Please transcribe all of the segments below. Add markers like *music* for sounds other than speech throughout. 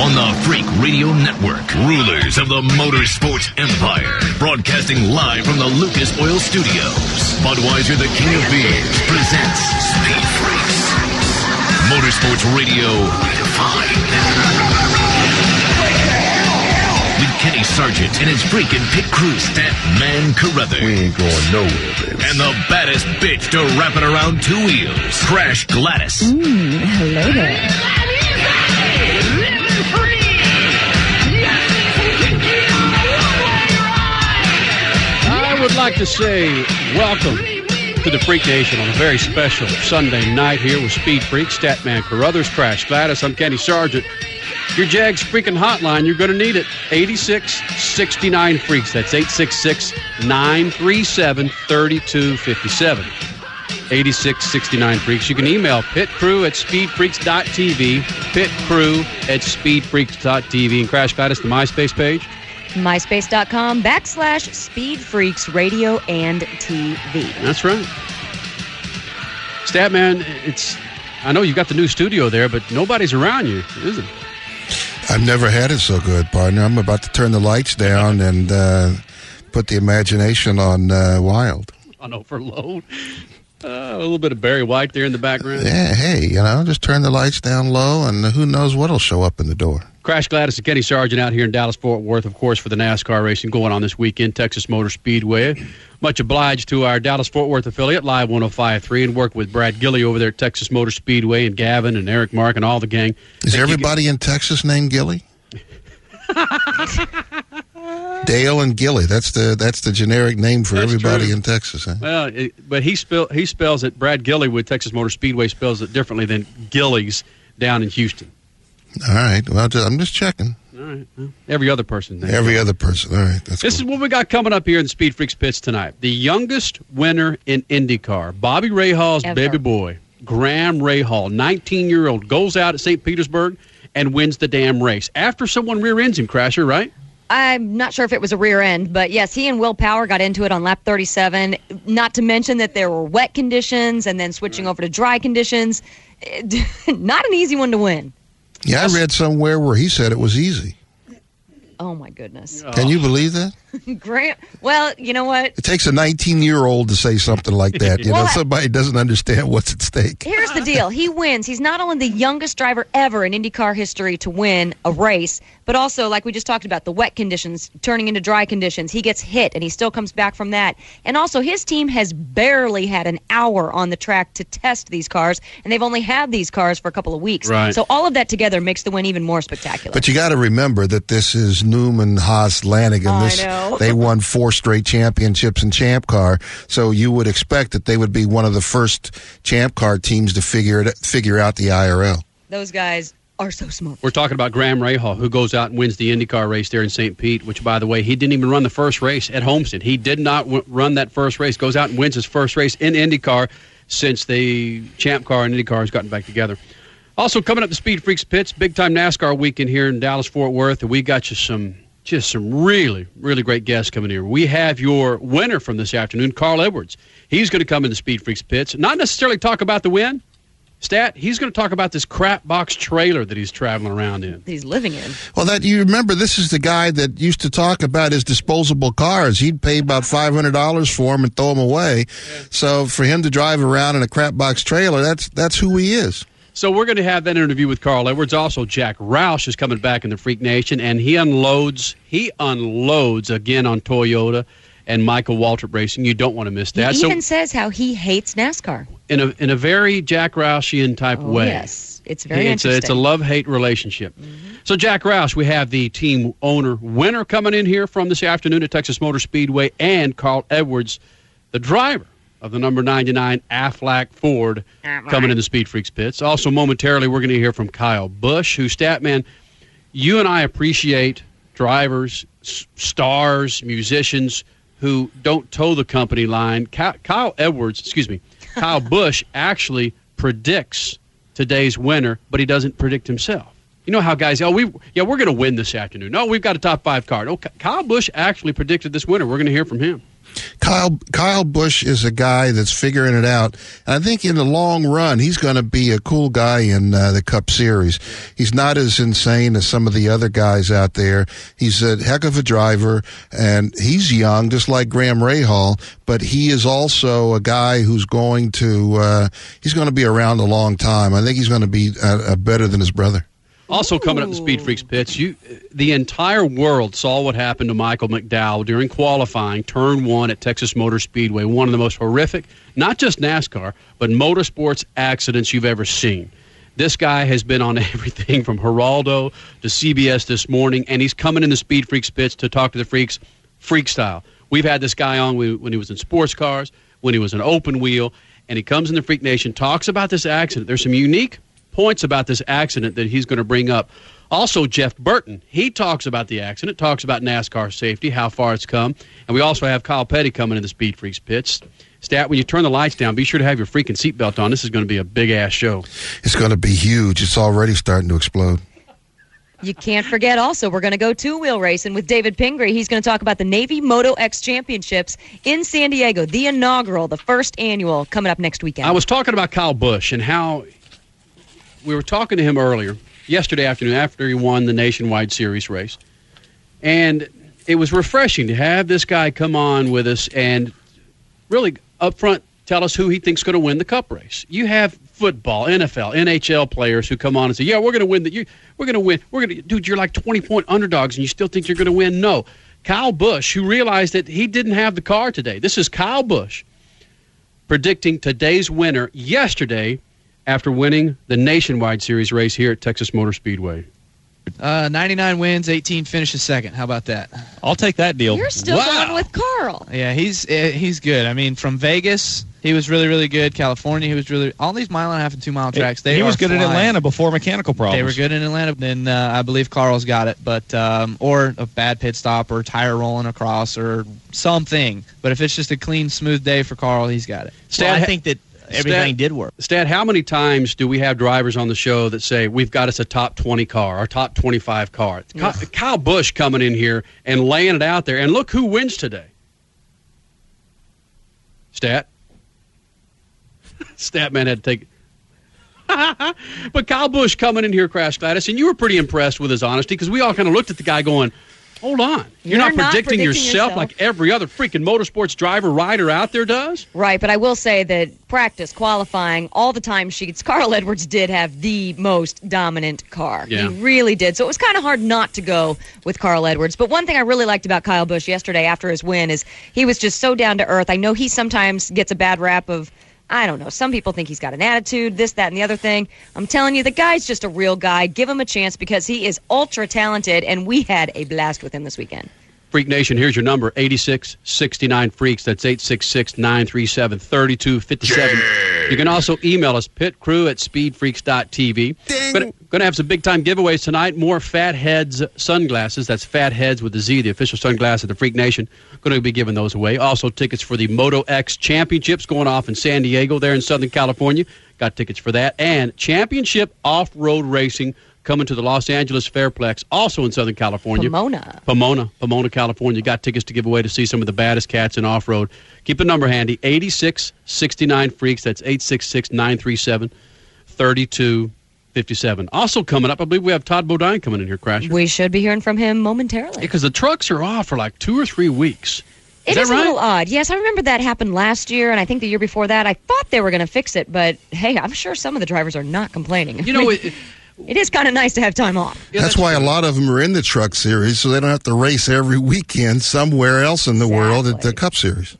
on the Freak Radio Network. Rulers of the motorsports empire. Broadcasting live from the Lucas Oil Studios. Budweiser, the king of beers, presents Speed Freaks. Motorsports Radio redefined. With Kenny Sargent and his freaking pit crew, Stat Man Carruthers. We ain't going nowhere, baby. And the baddest bitch to wrap it around two wheels, Crash Gladys. Mm, hello there. Like to say welcome to the Freak Nation on a very special Sunday night here with Speed Freak, Statman Carruthers, Crash Gladys. I'm Kenny Sargent. Your Jags freaking hotline, you're going to need it. 8669 Freaks. That's 866 937 3257. 8669 Freaks. You can email pitcrew at speedfreaks.tv, pitcrew at speedfreaks.tv, and Crash Gladys, the MySpace page. MySpace.com backslash Speed Freaks Radio and TV. That's right. Statman, it's. I know you got the new studio there, but nobody's around you, is it? I've never had it so good, partner. I'm about to turn the lights down *laughs* and uh, put the imagination on uh, wild. On overload. Uh, a little bit of Barry White there in the background. Yeah, hey, you know, just turn the lights down low, and who knows what'll show up in the door. Crash Gladys and Kenny Sargent out here in Dallas Fort Worth, of course, for the NASCAR racing going on this weekend, Texas Motor Speedway. Much obliged to our Dallas Fort Worth affiliate, Live 1053, and work with Brad Gilly over there at Texas Motor Speedway and Gavin and Eric Mark and all the gang. Is Thank you. everybody in Texas named Gilly? *laughs* Dale and Gilly. That's the that's the generic name for That's everybody true. in Texas. Huh? Well, it, but he spell he spells it. Brad Gilly with Texas Motor Speedway spells it differently than Gillies down in Houston. All right. Well, I'm just checking. All right. Well, every other person. named Every other person. All right. That's This is what we got coming up here in Speed Freaks pits tonight. The youngest winner in IndyCar, Bobby Rahal's Ever. baby boy, Graham Rahal, 19 year old, goes out at St. Petersburg and wins the damn race after someone rear ends him, Crasher, right? I'm not sure if it was a rear end, but yes, he and Will Power got into it on lap 37. Not to mention that there were wet conditions and then switching over to dry conditions. *laughs* Not an easy one to win. Yeah, I read somewhere where he said it was easy. Oh my goodness. Can you believe that? *laughs* Grant, well, you know what? It takes a 19 year old to say something like that. You know, somebody doesn't understand what's at stake. Here's the deal. He wins. He's not only the youngest driver ever in IndyCar history to win a race, but also, like we just talked about, the wet conditions turning into dry conditions. He gets hit and he still comes back from that. And also, his team has barely had an hour on the track to test these cars, and they've only had these cars for a couple of weeks. Right. So all of that together makes the win even more spectacular. But you got to remember that this is Newman, Haas, Lanigan. I This, know. *laughs* They won four straight championships in Champ Car, so you would expect that they would be one of the first Champ Car teams to figure it figure out the IRL. Those guys are so smart. We're talking about Graham Rahal, who goes out and wins the IndyCar race there in St. Pete, which, by the way, he didn't even run the first race at Homestead. He did not w- run that first race, goes out and wins his first race in IndyCar since the Champ Car and IndyCar has gotten back together. Also, coming up the Speed Freaks pits, big time NASCAR weekend here in Dallas Fort Worth, and we got you some just some really, really great guests coming here. We have your winner from this afternoon, Carl Edwards. He's going to come in the Speed Freaks pits, not necessarily talk about the win. Stat, he's going to talk about this crap box trailer that he's traveling around in. He's living in. Well, that you remember, this is the guy that used to talk about his disposable cars. He'd pay about five hundred dollars for them and throw them away. So for him to drive around in a crap box trailer, that's that's who he is. So we're going to have that interview with Carl Edwards. Also, Jack Roush is coming back in the Freak Nation, and he unloads. He unloads again on Toyota and Michael Waltrip Racing. You don't want to miss that. He even so, says how he hates NASCAR. in a in a very Jack Roushian type Oh, way. yes. It's very it's a, it's a love hate relationship. Mm-hmm. So, Jack Roush, we have the team owner winner coming in here from this afternoon at Texas Motor Speedway, and Carl Edwards, the driver of the number 99 Aflac Ford, coming in the Speed Freaks pits. Also, momentarily, we're going to hear from Kyle Busch, who, Statman, you and I appreciate drivers, s- stars, musicians who don't toe the company line. Ky- Kyle Edwards, excuse me, Kyle *laughs* Busch actually predicts today's winner, but he doesn't predict himself. You know how guys, oh, we yeah, we're going to win this afternoon. No, we've got a top five card. Oh, Kyle Busch actually predicted this winner. We're going to hear from him. Kyle Kyle Busch is a guy that's figuring it out. And I think in the long run, he's going to be a cool guy in uh, the Cup Series. He's not as insane as some of the other guys out there. He's a heck of a driver, and he's young, just like Graham Rahal. But he is also a guy who's going to uh, he's going to be around a long time. I think he's going to be uh, better than his brother. Also coming up the Speed Freaks pits, you the entire world saw what happened to Michael McDowell during qualifying turn 1 at Texas Motor Speedway, one of the most horrific, not just NASCAR, but motorsports accidents you've ever seen. This guy has been on *laughs* everything from Geraldo to CBS this morning, and he's coming in the Speed Freaks pits to talk to the freaks, freak style. We've had this guy on when he was in sports cars, when he was an open wheel, and he comes in the Freak Nation, talks about this accident. There's some unique points about this accident that he's going to bring up. Also, Jeff Burton, he talks about the accident, talks about NASCAR safety, how far it's come. And we also have Kyle Petty coming in the Speed Freaks pits. Stat, when you turn the lights down, be sure to have your freaking seatbelt on. This is going to be a big ass show. It's going to be huge. It's already starting to explode. You can't forget also, we're going to go two wheel racing with David Pingree. He's going to talk about the Navy Moto X Championships in San Diego, the inaugural, the first annual, coming up next weekend. I was talking about Kyle Busch and how we were talking to him earlier, yesterday afternoon, after he won the nationwide series race. And it was refreshing to have this guy come on with us and really up front tell us who he thinks going to win the cup race. You have football, NFL, NHL players who come on and say, "Yeah, we're going to win you we're going to win. We're going to dude, you're like 20 point underdogs and you still think you're going to win." No. Kyle Busch, who realized that he didn't have the car today. This is Kyle Busch predicting today's winner yesterday after winning the nationwide series race here at Texas Motor Speedway? Uh, 99 wins, 18 finishes second. How about that? I'll take that deal. You're still Wow. going with Carl. Yeah, he's uh, he's good. I mean, from Vegas, he was really really good. California, he was really all these mile and a half and two mile tracks. They he was are good in. Atlanta before mechanical problems. They were good in Atlanta. Then uh, I believe Carl's got it, but um, or a bad pit stop or tire rolling across or something. But if it's just a clean, smooth day for Carl, he's got it. Well, I think that everything did work. Stat, how many times do we have drivers on the show that say we've got us a top 20 car our top 25 car? Ky- Kyle Busch coming in here and laying it out there, and look who wins today. Stat. *laughs* Stat man had to take. *laughs* but Kyle Busch coming in here, Crash Gladys, and you were pretty impressed with his honesty because we all kind of looked at the guy going, Hold on. You're, You're not, not predicting, predicting yourself, yourself. like every other freaking motorsports driver, rider out there does? Right, but I will say that practice, qualifying, all the time sheets, *laughs* Carl Edwards did have the most dominant car. Yeah. He really did. So it was kind of hard not to go with Carl Edwards. But one thing I really liked about Kyle Busch yesterday after his win is he was just so down to earth. I know he sometimes gets a bad rap of. I don't know. Some people think he's got an attitude, this, that, and the other thing. I'm telling you, the guy's just a real guy. Give him a chance because he is ultra talented, and we had a blast with him this weekend. Freak Nation, here's your number 8669 Freaks. That's 866 937 3257. You can also email us, pitcrew at speedfreaks.tv. Going to have some big time giveaways tonight. More Fatheadz sunglasses. That's Fatheadz with the Z, the official sunglasses of the Freak Nation. Going to be giving those away. Also, tickets for the Moto X Championships going off in San Diego, there in Southern California. Got tickets for that. And Championship Off Road Racing coming to the Los Angeles Fairplex, also in Southern California. Pomona. Pomona, Pomona, California. Got tickets to give away to see some of the baddest cats in off road. Keep the number handy 8669 Freaks. That's 866 937 3257. Also coming up, I believe we have Todd Bodine coming in here, Crasher. We should be hearing from him momentarily. Because the trucks are off for like two or three weeks. It that is right? a little odd. Yes, I remember that happened last year, and I think the year before that. I thought they were going to fix it, but hey, I'm sure some of the drivers are not complaining. You know, *laughs* it, it is kind of nice to have time off. yeah, that's, why a lot of them are in the truck series, so they don't have to race every *laughs* weekend somewhere else in the world at the Cup Series.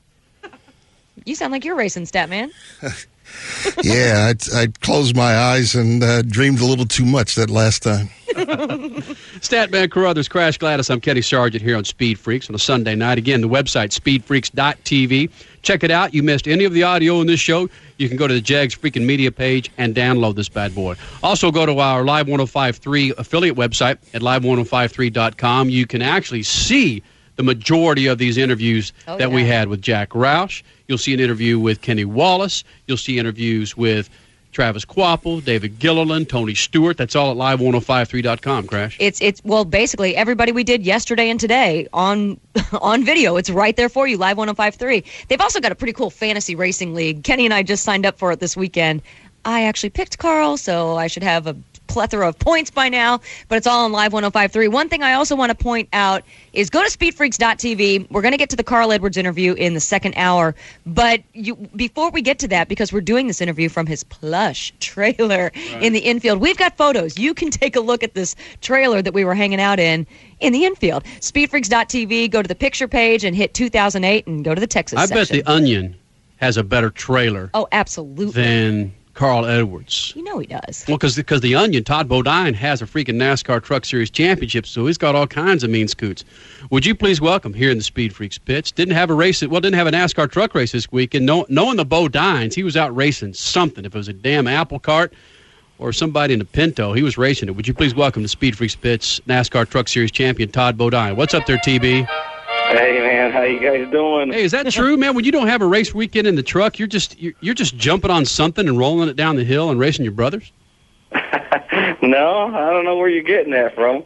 You sound like you're racing, Statman. *laughs* yeah, I'd, I'd closed my eyes and uh, dreamed a little too much that last time. *laughs* Statman Carruthers, Crash Gladys. I'm Kenny Sargent here on Speed Freaks on a Sunday night. Again, the website, speedfreaks.tv. Check it out. You missed any of the audio in this show, you can go to the Jags Freaking Media page and download this bad boy. Also, go to our Live 1053 affiliate website at live1053.com. You can actually see the majority of these interviews Oh, that we had with Jack Roush. You'll see an interview with Kenny Wallace. You'll see interviews with Travis Kvapil, David Gilliland, Tony Stewart. That's all at live1053.com, Crash. It's it's well basically everybody we did yesterday and today on *laughs* on video. It's right there for you, live 1053. They've also got a pretty cool fantasy racing league. Kenny and I just signed up for it this weekend. I actually picked Carl, so I should have a plethora of points by now, but it's all on Live 1053. One thing I also want to point out is go to speedfreaks.tv. We're going to get to the Carl Edwards interview in the second hour, but you, before we get to that, because we're doing this interview from his plush trailer right. in the infield, we've got photos. You can take a look at this trailer that we were hanging out in in the infield. Speedfreaks.tv, go to the picture page and hit 2008 and go to the Texas I section. bet the Onion has a better trailer. Oh, absolutely. Than Carl Edwards. You know he does. Well, because because the Onion, Todd Bodine has a freaking NASCAR Truck Series championship, so he's got all kinds of mean scoots. Would you please welcome here in the Speed Freaks pits? Didn't have a race, well, didn't have a NASCAR truck race this week, and know, knowing the Bodines, he was out racing something. If it was a damn apple cart or somebody in a Pinto, he was racing it. Would you please welcome the Speed Freaks pits NASCAR Truck Series champion Todd Bodine? What's up there, TB? Hey man, how you guys doing? Hey, is that true, man? When you don't have a race weekend in the truck, you're just you're, you're just jumping on something and rolling it down the hill and racing your brothers. *laughs* no, I don't know where you're getting that from.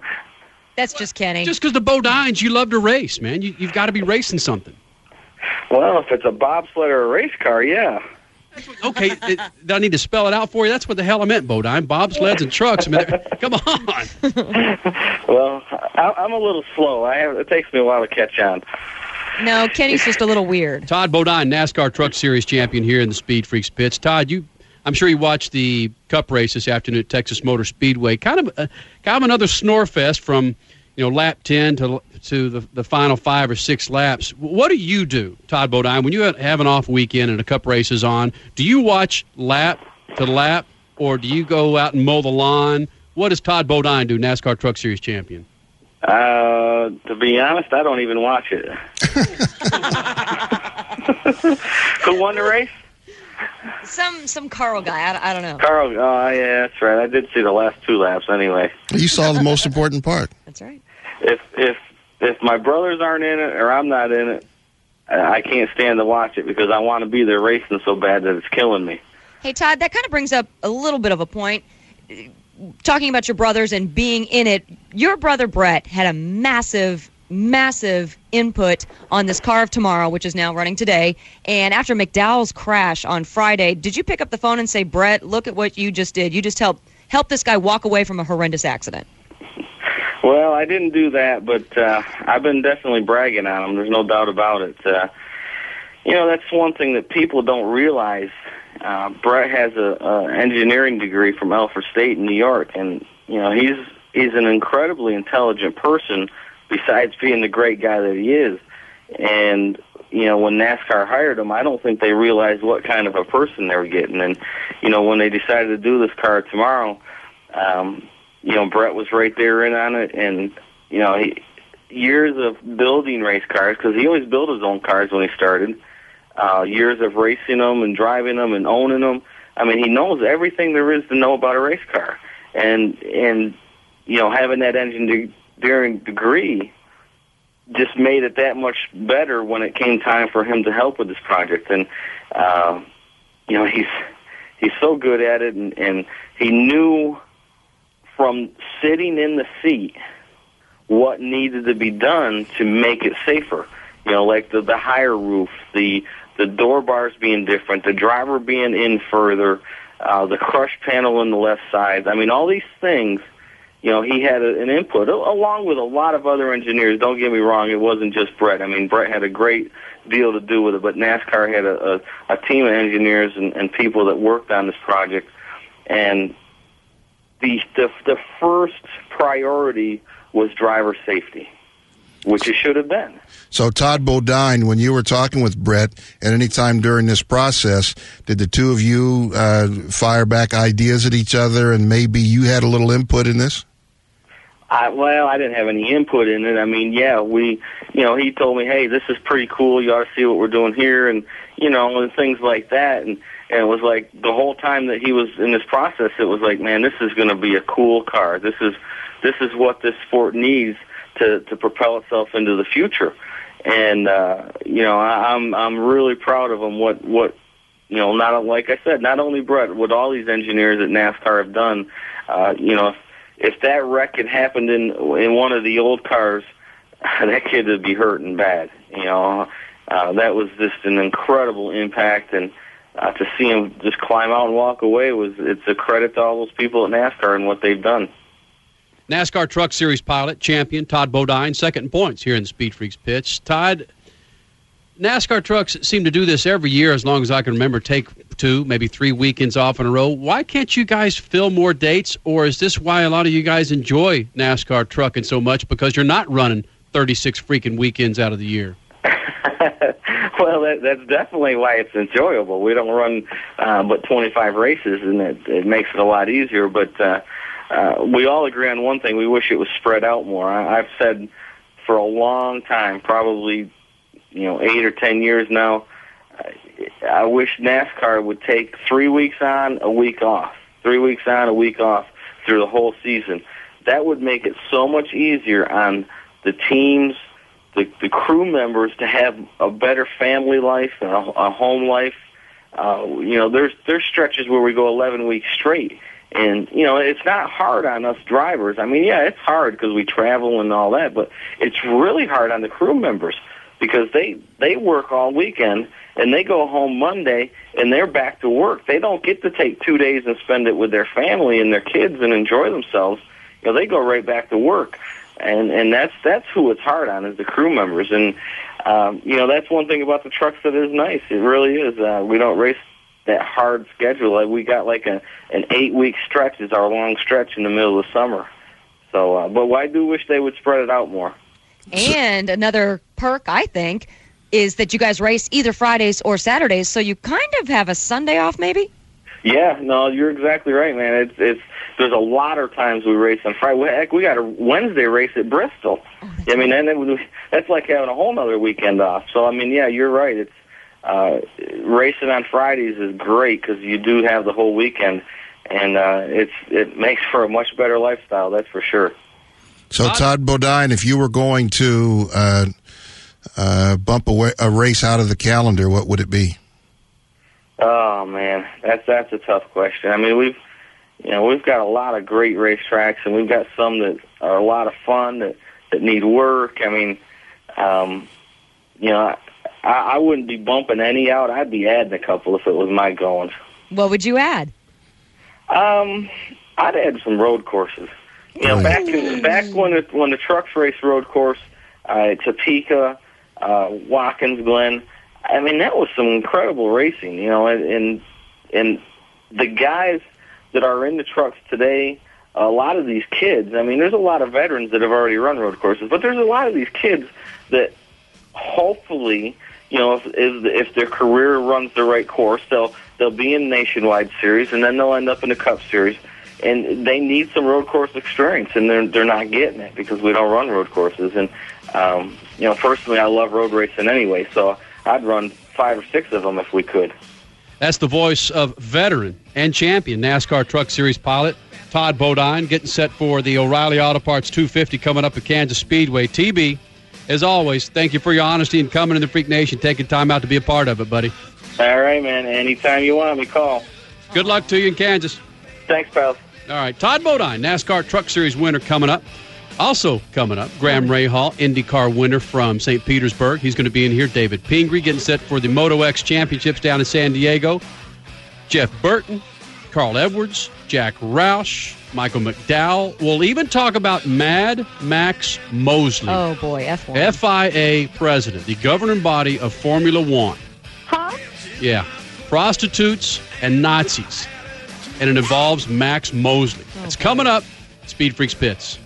That's just Kenny. Just because the Bodines, you love to race, man. You, you've got to be racing something. Well, if it's a bobsled or a race car, yeah. Okay, it, do I need to spell it out for you? That's what the hell I meant, Bodine. Bobsleds and trucks. I mean, *laughs* come on. well, I, I'm a little slow. I have, it takes me a while to catch on. No, Kenny's just a little weird. Todd Bodine, NASCAR Truck Series champion here in the Speed Freaks pits. Todd, you, I'm sure you watched the Cup race this afternoon at Texas Motor Speedway. Kind of, uh, kind of another snore fest from you know, lap 10 to to the, the final five or six laps. What do you do, Todd Bodine, when you have an off weekend and a cup race is on? Do you watch lap to lap, or do you go out and mow the lawn? What does Todd Bodine do, NASCAR Truck Series champion? Uh, to be honest, I don't even watch it. *laughs* Who won the race? Some some Carl guy. I, I don't know. Carl. Oh yeah, that's right. I did see the last two laps anyway. You saw the most *laughs* important part. That's right. If if if my brothers aren't in it or I'm not in it, I can't stand to watch it because I want to be there racing so bad that it's killing me. Hey Todd, that kind of brings up a little bit of a point. Talking about your brothers and being in it, your brother Brett had a massive massive input on this car of tomorrow, which is now running today. And after McDowell's crash on Friday, did you pick up the phone and say, Brett, look at what you just did? You just helped help this guy walk away from a horrendous accident. Well, I didn't do that, but uh, I've been definitely bragging on him. There's no doubt about it. Uh, you know, that's one thing that people don't realize. Uh, Brett has a, a engineering degree from Alfred State in New York, and you know he's he's an incredibly intelligent person *laughs* besides being the great guy that he is. And you know, when NASCAR hired him, I don't think they realized what kind of a person they were getting. And you know, when they decided to do this car tomorrow, um, you know, Brett was right there in on it, and you know, he, years of building race cars because he always built his own cars when he started. Uh, years of racing them and driving them and owning them. I mean, he knows everything there is to know about a race car, and and you know, having that engine varying degree just made it that much better when it came time for him to help with this project. And uh, you know, he's he's so good at it, and, and he knew from sitting in the seat what needed to be done to make it safer. You know, like the the higher roof, the the door bars being different, the driver being in further, uh, the crush panel on the left side. I mean, all these things you know, he had a, an input along with a lot of other engineers. Don't get me wrong; it wasn't just Brett. I mean, Brett had a great deal to do with it, but NASCAR had a, a, a team of engineers and, and people that worked on this project. And the, the the first priority was driver safety, which it should have been. So, Todd Bodine, when you were talking with Brett at any time during this process, did the two of you uh, fire back ideas at each other, and maybe you had a little input in this? I, well, I didn't have any input in it. I mean, yeah, we, you know, he told me, hey, this is pretty cool. You ought to see what we're doing here, and you know, and things like that. And and it was like the whole time that he was in this process, it was like, man, this is going to be a cool car. This is this is what this sport needs to to propel itself into the future. And uh, you know, I, I'm I'm really proud of him. What what you know, not like I said, not only Brett, what all these engineers at NASCAR have done. Uh, you know, if, that wreck had happened in in one of the old cars, *laughs* that kid would be hurting bad. You know, uh, that was just an incredible impact, and uh, to see him just climb out and walk away was it's a credit to all those people at NASCAR and what they've done. NASCAR Truck Series pilot, champion Todd Bodine, second in points here in the Speed Freaks pits. Todd, NASCAR trucks seem to do this every year as long as I can remember, take two, maybe three weekends off in a row. Why can't you guys fill more dates, or is this why a lot of you guys enjoy NASCAR trucking so much because you're not running 36 freaking weekends out of the year? *laughs* that, that's definitely why it's enjoyable. We don't run uh, but 25 races, and it, it makes it a lot easier. But uh, uh, we all agree on one thing: we wish it was spread out more. I, I've said for a long time, probably you know eight or ten years now. I wish NASCAR would take three weeks on, a week off, three weeks on, a week off through the whole season. That would make it so much easier on the teams, the, the crew members to have a better family life and a, a home life. Uh, you know, there's there's stretches where we go 11 weeks straight, and you know it's not hard on us drivers. I mean, yeah, it's hard because we travel and all that, but it's really hard on the crew members because they they work all weekend and they go home Monday and they're back to work. They don't get to take two days and spend it with their family and their kids and enjoy themselves. You know, they go right back to work, and and that's that's who it's hard on is the crew members. And um, you know, that's one thing about the trucks that is nice. It really is. Uh, we don't race that hard schedule. Like we got like a an eight week stretch is our long stretch in the middle of the summer. So, uh, but I do wish they would spread it out more. And another perk, I think, is that you guys race either Fridays or Saturdays, so you kind of have a Sunday off, maybe. Yeah, no, you're exactly right, man. It's it's there's a lot of times we race on Friday. Heck, we got a Wednesday race at Bristol. Oh, I mean, and then that's like having a whole other weekend off. So I mean, yeah, you're right. It's uh, racing on Fridays is great because you do have the whole weekend, and uh, it's it makes for a much better lifestyle. That's for sure. So, Todd Bodine, if you were going to uh, uh, bump a, a, race out of the calendar, what would it be? Oh man, that's that's a tough question. I mean, we've you know we've got a lot of great racetracks, and we've got some that are a lot of fun that that need work. I mean, um, you know, I, I wouldn't be bumping any out. I'd be adding a couple if it was my going. What would you add? Um, I'd add some road courses. You know, back in, back when the, when the trucks race road course, uh, Topeka, uh, Watkins Glen. I mean, that was some incredible racing. You know, and and, and the guys that are in the trucks today, a lot of these kids. I mean, there's a lot of veterans that have already run road courses, but there's a lot of these kids that hopefully, you know, if if, if their career runs the right course, they'll they'll be in nationwide series, and then they'll end up in the Cup Series and they need some road course experience, and they're they're not getting it because we don't run road courses. And um, you know, personally, I love road racing anyway, so I'd run five or six of them if we could. That's the voice of veteran and champion NASCAR Truck Series pilot Todd Bodine getting set for the O'Reilly Auto Parts 250 coming up at Kansas Speedway. TB, as always, thank you for your honesty and coming in the Freak Nation, taking time out to be a part of it, buddy. All right, man. Anytime you want me, call. Good luck to you in Kansas. Thanks, pal. All right, Todd Bodine, NASCAR Truck Series winner coming up. Also coming up, Graham Rahal, IndyCar winner from St. Petersburg. He's going to be in here. David Pingree getting set for the Moto X Championships down in San Diego. Jeff Burton, Carl Edwards, Jack Roush, Michael McDowell. We'll even talk about Mad Max Mosley. Oh, boy, F1. FIA president, the governing body of Formula One. Huh? Yeah. Prostitutes and Nazis. And it involves Max Mosley. Oh, it's coming up. Speed Freaks Pits.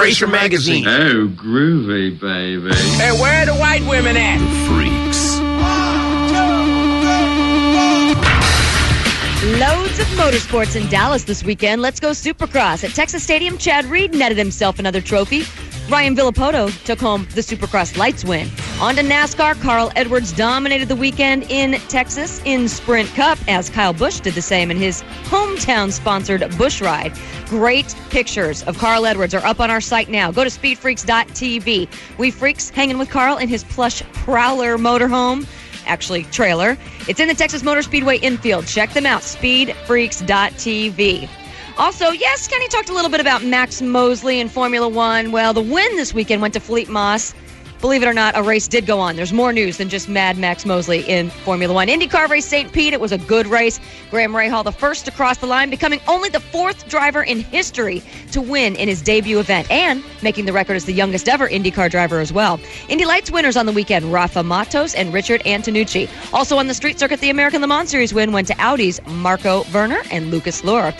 Racer Magazine. Oh, groovy, baby. Hey, where are the white women at? The Freaks. Loads of motorsports in Dallas this weekend. Let's go Supercross. At Texas Stadium, Chad Reed netted himself another trophy. Ryan Villopoto took home the Supercross Lights win. On to NASCAR. Carl Edwards dominated the weekend in Texas in Sprint Cup, as Kyle Busch did the same in his hometown sponsored Busch Ride. Great pictures of Carl Edwards are up on our site now. Go to speedfreaks.tv. We freaks hanging with Carl in his plush Prowler motorhome actually trailer. It's in the Texas Motor Speedway infield. Check them out, speedfreaks.tv. Also, yes, Kenny talked a little bit about Max Mosley in Formula One. Well, the win this weekend went to Felipe Massa. Believe it or not, a race did go on. There's more news than just Mad Max Mosley in Formula One. IndyCar race St. Pete. It was a good race. Graham Rahal, the first to cross the line, becoming only the fourth driver in history to win in his debut event and making the record as the youngest ever IndyCar driver as well. Indy Lights winners on the weekend, Rafa Matos and Richard Antinucci. Also on the street circuit, the American Le Mans Series win went to Audi's Marco Werner and Lucas Luhr.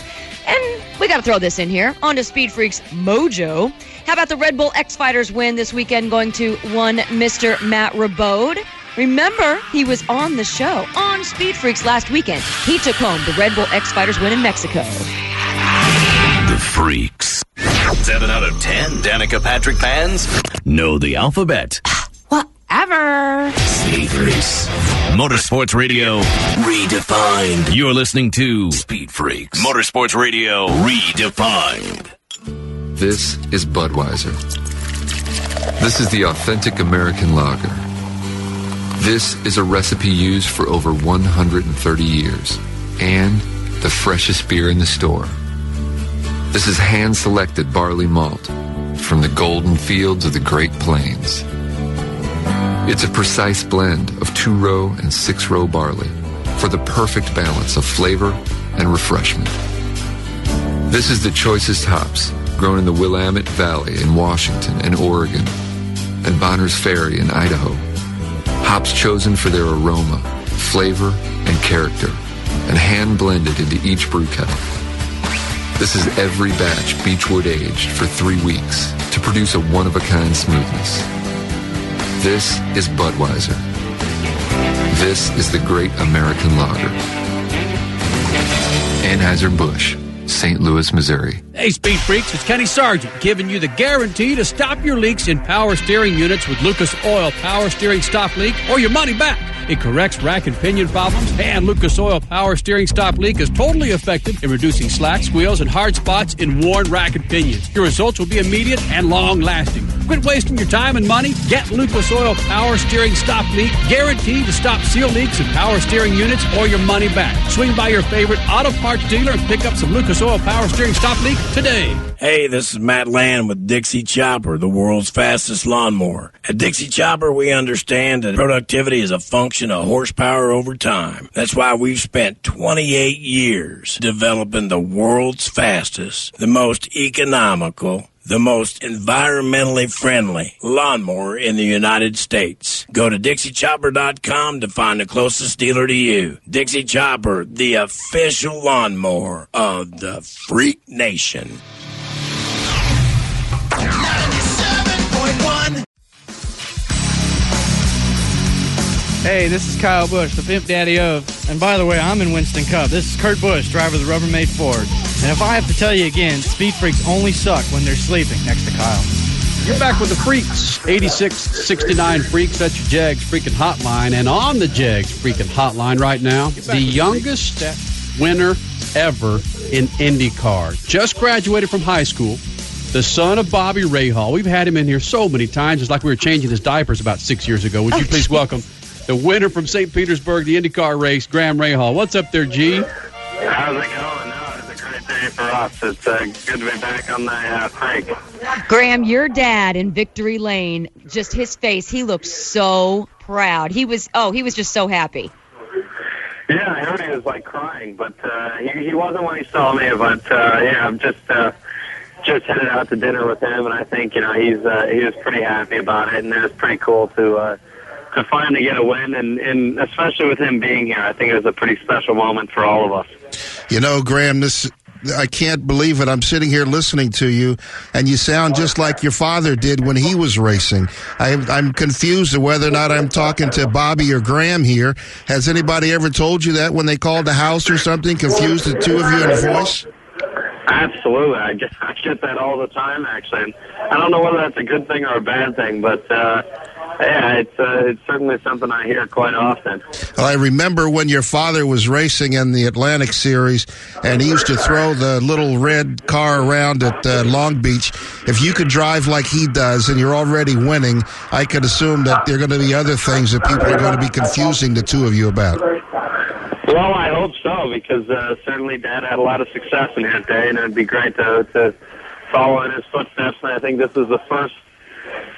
And we got to throw this in here. On to Speed Freaks Mojo. How about the Red Bull X Fighters win this weekend going to one Mr. Mat Rebeaud? Remember, he was on the show on Speed Freaks last weekend. He took home the Red Bull X Fighters win in Mexico. The Freaks. 7 out of 10 Danica Patrick fans know the alphabet. *sighs* Whatever. Speed Freaks. Motorsports Radio redefined. You're listening to Speed Freaks. Motorsports Radio redefined. This is Budweiser. This is the authentic American lager. This is a recipe used for over 130 years and the freshest beer in the store. This is hand selected barley malt from the golden fields of the Great Plains. It's a precise blend of two row and six row barley for the perfect balance of flavor and refreshment. This is the choicest hops grown in the Willamette Valley in Washington and Oregon, and Bonner's Ferry in Idaho. Hops chosen for their aroma, flavor, and character, and hand blended into each brew kettle. This is every batch Beechwood aged for three weeks to produce a one of a kind smoothness. This is Budweiser. This is the great American lager. Anheuser-Busch, St. Louis, Missouri. Hey, Speed Freaks, it's Kenny Sargent giving you the guarantee to stop your leaks in power steering units with Lucas Oil Power Steering Stop Leak or your money back. It corrects rack and pinion problems, and Lucas Oil Power Steering Stop Leak is totally effective in reducing slack, squeals, and hard spots in worn rack and pinions. Your results will be immediate and long lasting. Quit wasting your time and money. Get Lucas Oil Power Steering Stop Leak, guaranteed to stop seal leaks in power steering units or your money back. Swing by your favorite auto parts dealer and pick up some Lucas Oil Power Steering Stop Leak today. Hey, this is Matt Land with Dixie Chopper, the world's fastest lawnmower. At Dixie Chopper, we understand that productivity is a function of horsepower over time. That's why we've spent 28 years developing the world's fastest, the most economical, the most environmentally friendly lawnmower in the United States. Go to DixieChopper.com to find the closest dealer to you. Dixie Chopper, the official lawnmower of the Freak Nation. Hey, this is Kyle Busch, the pimp daddy of. And by the way, I'm in Winston Cup. This is Kurt Busch, driver of the Rubbermaid Ford. And if I have to tell you again, speed freaks only suck when they're sleeping next to Kyle. You're back with the Freaks, 8669 Freaks. That's your Jags freaking hotline. And on the Jags freaking hotline right now, the youngest winner ever in IndyCar. Just graduated from high school. The son of Bobby Rahal. We've had him in here so many times. It's like we were changing his diapers about six years ago. Would you please *laughs* welcome the winner from St. Petersburg, the IndyCar race, Graham Rahal. What's up there, G? How's it going? Day for us. It's uh, good to be back on the uh, Freak. Graham, your dad in Victory Lane, just his face, he looked so proud. He was, oh, he was just so happy. Yeah, I heard he was like crying, but uh, he, he wasn't when he saw me. But uh, yeah, I'm just uh, just headed out to dinner with him, and I think you know he's uh, he was pretty happy about it, and it was pretty cool to uh, to finally get a win, and, and especially with him being here, I think it was a pretty special moment for all of us. You know, Graham, this I can't believe it. I'm sitting here listening to you, and you sound just like your father did when he was racing. I, I'm confused whether or not I'm talking to Bobby or Graham here. Has anybody ever told you that when they called the house or something? Confused the two of you in voice? Absolutely, I get I get that all the time. Actually, and I don't know whether that's a good thing or a bad thing, but uh, yeah, it's uh, it's certainly something I hear quite often. Well, I remember when your father was racing in the Atlantic Series, and he used to throw the little red car around at uh, Long Beach. If you could drive like he does, and you're already winning, I could assume that there are going to be other things that people are going to be confusing the two of you about. Well, I hope so because uh, certainly Dad had a lot of success in his day, and it'd be great to to follow in his footsteps. And I think this is the first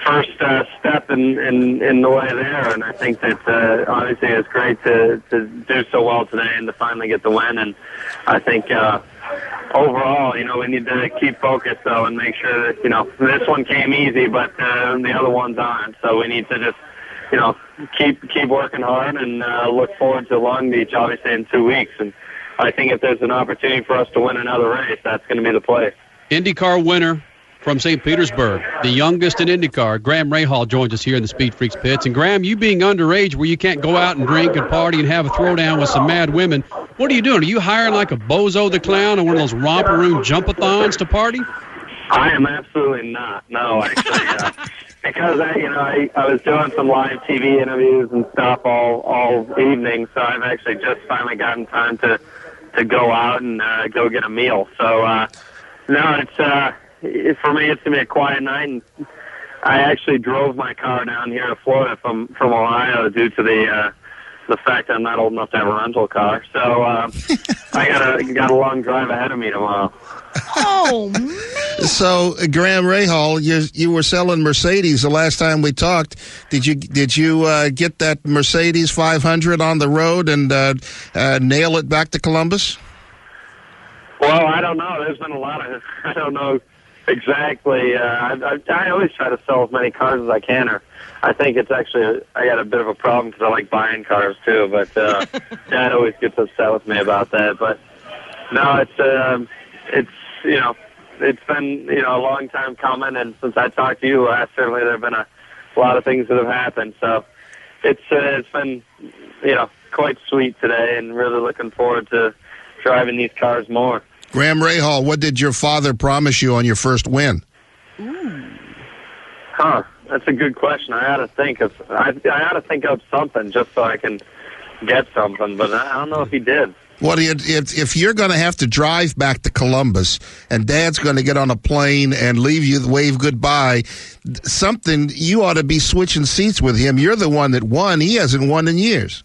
first uh, step in, in in the way there. And I think that uh, obviously it's great to to do so well today and to finally get the win. And I think. Uh, Overall, you know, we need to keep focused though, and make sure that you know this one came easy, but uh, the other ones aren't. So we need to just you know, keep keep working hard and uh, look forward to Long Beach, obviously in two weeks. And I think if there's an opportunity for us to win another race, that's going to be the place. IndyCar winner from St. Petersburg, the youngest in IndyCar, Graham Rahal joins us here in the Speed Freaks pits. And Graham, you being underage, where you can't go out and drink and party and have a throwdown with some mad women, what are you doing? Are you hiring like a Bozo the Clown or one of those romper-room jumpathons to party? I am absolutely not. No, actually, uh, *laughs* because I, you know, I, I was doing some live TV interviews and stuff all all evening, so I've actually just finally gotten time to to go out and uh, go get a meal. So uh, no, it's uh, for me, it's gonna be a quiet night. And I actually drove my car down here to Florida from from Ohio due to the. Uh, the fact I'm not old enough to have a rental car, so uh, I got a *laughs* got a long drive ahead of me tomorrow. Oh *laughs* man! So, uh, Graham Rahal, you you were selling Mercedes the last time we talked. Did you did you uh, get that Mercedes 500 on the road and uh, uh, nail it back to Columbus? Well, I don't know. There's been a lot of *laughs* I don't know exactly. Uh, I, I, I always try to sell as many cars as I can, or I think it's actually I got a bit of a problem because I like buying cars too. But uh, *laughs* Dad always gets upset with me about that. But no, it's um, it's you know it's been you know a long time coming, and since I talked to you last, certainly there have been a, a lot of things that have happened. So it's uh, it's been you know quite sweet today, and really looking forward to driving these cars more. Graham Rahal, what did your father promise you on your first win? Huh? That's a good question. I ought to think of I, I ought to think of something just so I can get something, but I don't know if he did. Well, if if you're going to have to drive back to Columbus and Dad's going to get on a plane and leave you, wave goodbye, something you ought to be switching seats with him. You're the one that won. He hasn't won in years.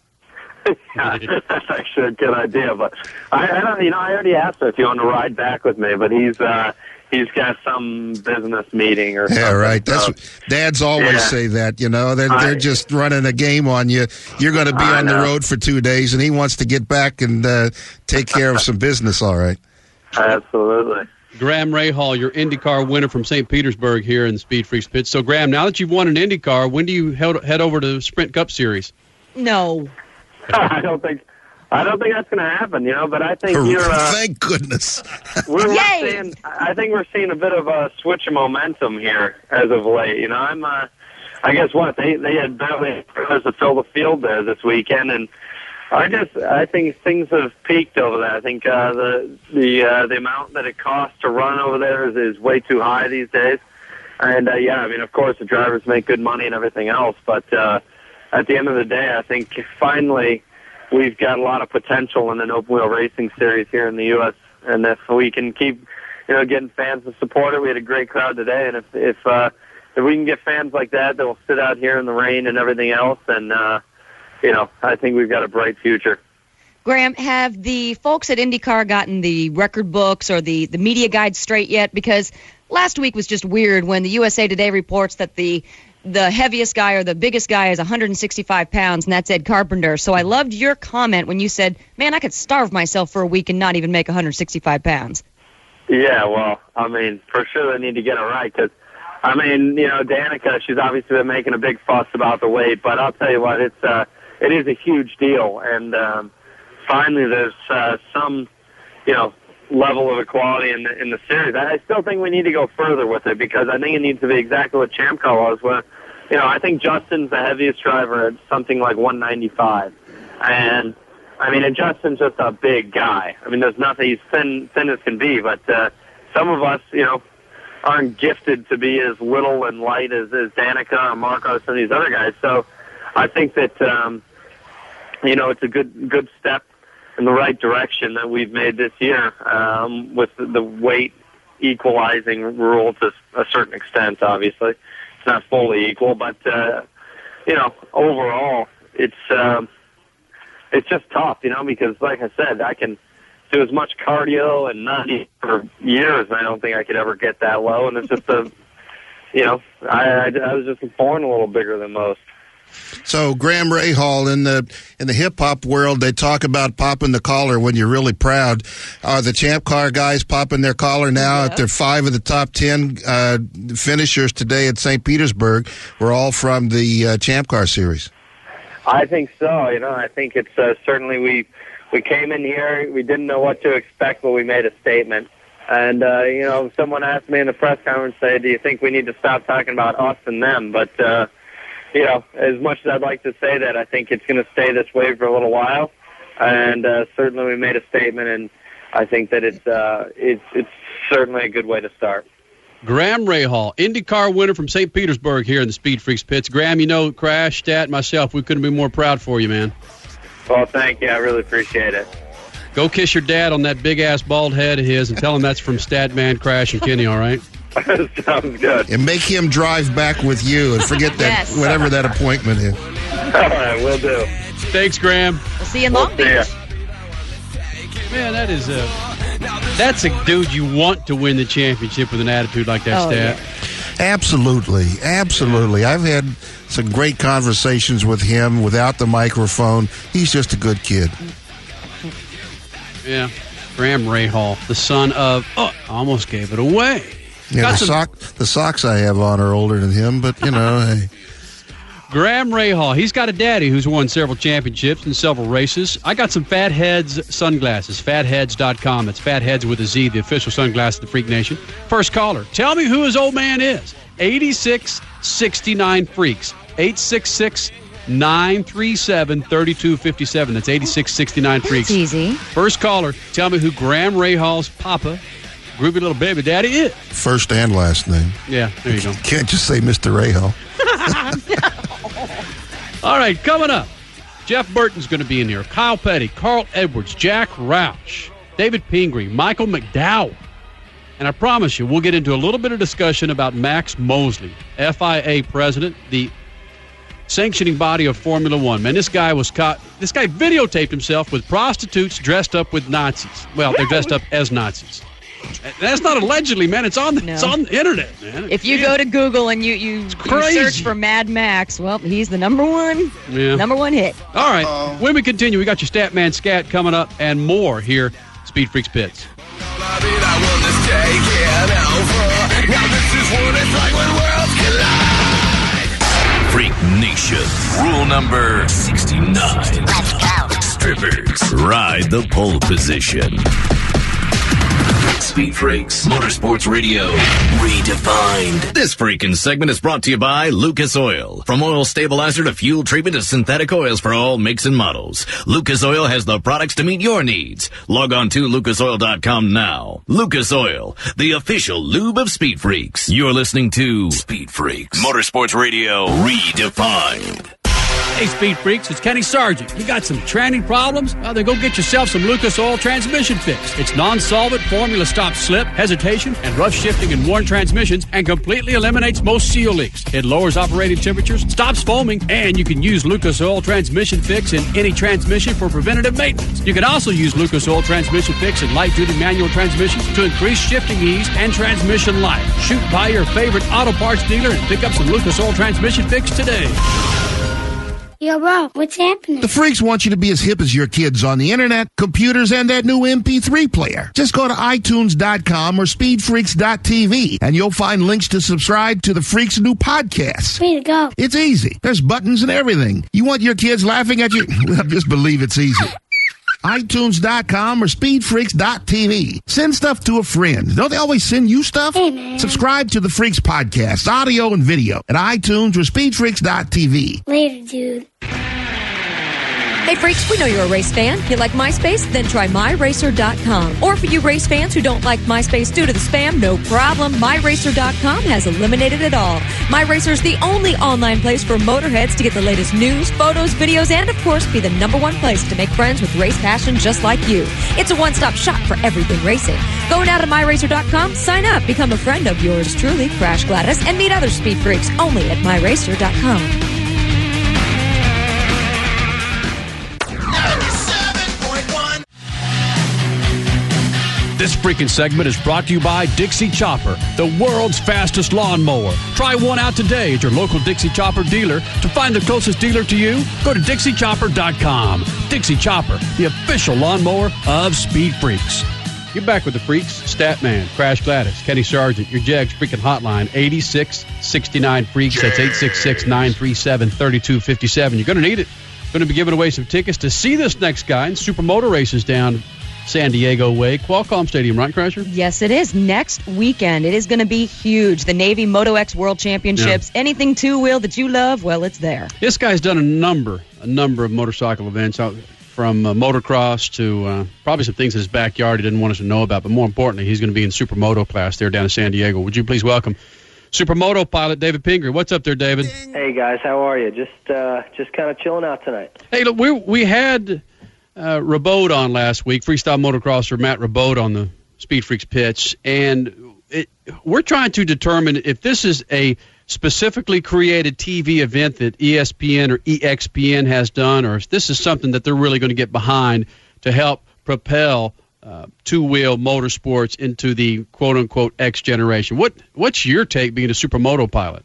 *laughs* yeah, that's actually a good idea. But I, I don't, you know, I already asked him if he wanted to ride back with me, but he's uh, he's got some business meeting or yeah, something. right. That's so- dads always Yeah. say that. You know, they're I- they're just running a game on you. You're going to be I on the road for two days, and he wants to get back and uh, take care of some business. All right. Absolutely. Graham Rahal, your IndyCar winner from St. Petersburg here in the Speed Freaks pits. So, Graham, now that you've won an IndyCar, when do you head, head over to Sprint Cup Series? No. *laughs* I don't think I don't think that's going to happen. You know, but I think *laughs* you're. Uh, Thank goodness. *laughs* we're, we're Yay! seeing. I think we're seeing a bit of a switch of momentum here as of late. You know, I'm. Uh, I guess what they they had barely cars to fill the field there this weekend, and I just I think things have peaked over there. I think uh, the the uh, the amount that it costs to run over there is, is way too high these days. And uh, yeah, I mean, of course, the drivers make good money and everything else, but uh, at the end of the day, I think finally we've got a lot of potential in an open wheel racing series here in the U.S. And if we can keep, you know, getting fans to support it, we had a great crowd today. And if if uh, if we can get fans like that that will sit out here in the rain and everything else, then uh, you know, I think we've got a bright future. Graham, have the folks at IndyCar gotten the record books or the, the media guide straight yet? Because last week was just weird when the USA Today reports that the the heaviest guy or the biggest guy is 165 pounds, and that's Ed Carpenter. So I loved your comment when you said, "Man, I could starve myself for a week and not even make 165 pounds." Yeah, well, I mean, for sure they need to get it right because, I mean, you know, Danica, she's obviously been making a big fuss about the weight, but I'll tell you what, it's uh, it is a huge deal, and um, finally there's uh, some, you know, level of equality in the in the series. I I still think we need to go further with it because I think it needs to be exactly what Champ Car was. Where, you know, I think Justin's the heaviest driver at something like 195, and I mean, and Justin's just a big guy. I mean, there's nothing. He's thin, thin as can be. But uh, some of us, you know, aren't gifted to be as little and light as, as Danica or Marcos and these other guys. So I think that um, you know it's a good good step in the right direction that we've made this year um, with the, weight equalizing rule to a certain extent. Obviously, not fully equal, but uh, you know overall it's um, it's just tough, you know, because like I said, I can do as much cardio and not eat for years, and I don't think I could ever get that low. And it's just a, *laughs* you know, I, I, I was just born a little bigger than most. So Graham Rahal in the in the hip hop world, they talk about popping the collar when you're really proud. Are the Champ Car guys popping their collar now? If they're five of the top ten uh, finishers today at St. Petersburg, We're all from the uh, Champ Car series. I think so. You know, I think it's uh, certainly we we came in here, we didn't know what to expect, but we made a statement. And uh, you know, someone asked me in the press conference, "Say, do you think we need to stop talking about us and them?" But uh, you know, as much as I'd like to say that, I think it's going to stay this way for a little while. And uh, certainly, we made a statement, and I think that it's uh, it's it's certainly a good way to start. Graham Rahal, IndyCar winner from St. Petersburg here in the Speed Freaks pits. Graham, you know, Crash, Stat, myself, we couldn't be more proud for you, man. Well, thank you. I really appreciate it. Go kiss your dad on that big ass bald head of his and tell him that's from Statman, Crash, and Kenny, all right? *laughs* Sounds good. And make him drive back with you and forget that Yes. whatever that appointment is. All right, we'll do. Thanks, Graham. We'll see you in Long See ya. Beach. Man, that is a that's a dude you want to win the championship with an attitude like that, Oh, Stat. Absolutely, absolutely. I've had some great conversations with him without the microphone. He's just a good kid. Yeah. Graham Rahal, the son of oh, I almost gave it away. Yeah, Got the, some- sock, the socks I have on are older than him, but you know, hey. *laughs* Graham Rahal, he's got a daddy who's won several championships and several races. I got some Fatheadz sunglasses, fatheadz.com. That's Fatheads with a Z, the official sunglasses of the Freak Nation. First caller, tell me who his old man is. 8669 Freaks. 866 937 3257. That's 8669 Freaks. It's easy. First caller, tell me who Graham Rahal's papa, groovy little baby daddy is. First and last name. Yeah, there you go. Can't just say Mr. Rahal. *laughs* *laughs* All right, coming up, Jeff Burton's going to be in here. Kyle Petty, Carl Edwards, Jack Roush, David Pingree, Michael McDowell. And I promise you, we'll get into a little bit of discussion about Max Mosley, FIA president, the sanctioning body of Formula One. Man, this guy was caught. This guy videotaped himself with prostitutes dressed up with Nazis. Well, they're dressed up as Nazis. That's not allegedly, man. It's on the, it's on the internet, man. If you go to Google and you, you, you search for Mad Max, well, he's the number one Yeah. number one hit. All right. When we continue, we got your Statman Scat coming up and more here, Speed Freaks Pits. Freak Nation. Rule number 69. Let's go. Strippers, ride the pole position. Speed Freaks, Motorsports Radio, redefined. This freaking segment is brought to you by Lucas Oil. From oil stabilizer to fuel treatment to synthetic oils for all makes and models. Lucas Oil has the products to meet your needs. Log on to lucasoil.com now. Lucas Oil, the official lube of Speed Freaks. You're listening to Speed Freaks, Motorsports Radio, redefined. Hey, Speed Freaks, it's Kenny Sargent. You got some tranny problems? Well, then go get yourself some Lucas Oil Transmission Fix. It's non-solvent, formula stop slip, hesitation, and rough shifting in worn transmissions and completely eliminates most seal leaks. It lowers operating temperatures, stops foaming, and you can use Lucas Oil Transmission Fix in any transmission for preventative maintenance. You can also use Lucas Oil Transmission Fix in light-duty manual transmissions to increase shifting ease and transmission life. Shoot by your favorite auto parts dealer and pick up some Lucas Oil Transmission Fix today. Yo, bro, what's happening? The freaks want you to be as hip as your kids on the internet, computers, and that new MP3 player. Just go to iTunes.com or SpeedFreaks.tv and you'll find links to subscribe to the Freaks' new podcast. Way to go. It's easy. There's buttons and everything. You want your kids laughing at you? *laughs* Well, just believe it's easy. iTunes.com or SpeedFreaks.tv. Send stuff to a friend. Don't they always send you stuff? Subscribe to the Freaks podcast, audio and video at iTunes or SpeedFreaks.tv. Later, dude. Hey, freaks, we know you're a race fan. You like MySpace? Then try MyRacer.com. Or for you race fans who don't like MySpace due to the spam, no problem. MyRacer.com has eliminated it all. MyRacer is the only online place for motorheads to get the latest news, photos, videos, and of course, be the number one place to make friends with race passion just like you. It's a one stop shop for everything racing. Go now to MyRacer.com, sign up, become a friend of yours truly, Crash Gladys, and meet other speed freaks only at MyRacer.com. This freaking segment is brought to you by Dixie Chopper, the world's fastest lawnmower. Try one out today at your local Dixie Chopper dealer. To find the closest dealer to you, go to DixieChopper.com. Dixie Chopper, the official lawnmower of Speed Freaks. You're back with the Freaks, Statman, Crash Gladys, Kenny Sargent, your Jags freaking hotline, 8669 Freaks. That's 866 937 3257. You're going to need it. Going to be giving away some tickets to see this next guy in supermoto races down San Diego way. Qualcomm Stadium, right, Crasher? Yes, it is. Next weekend, it is going to be huge. The Navy Moto X World Championships. Yeah. Anything two wheel that you love, well, it's there. This guy's done a number, a number of motorcycle events out from uh, motocross to uh, probably some things in his backyard he didn't want us to know about. But more importantly, he's going to be in supermoto class there down in San Diego. Would you please welcome supermoto pilot David Pingree? What's up there, David? Hey guys, how are you? Just uh, just kind of chilling out tonight. Hey, look, we we had uh, Rebeaud on last week, freestyle motocrosser Mat Rebeaud on the Speed Freaks pitch, and it, we're trying to determine if this is a specifically created TV event that ESPN or EXPN has done, or if this is something that they're really going to get behind to help propel uh, two-wheel motorsports into the quote-unquote X generation. What what's your take being a supermoto pilot?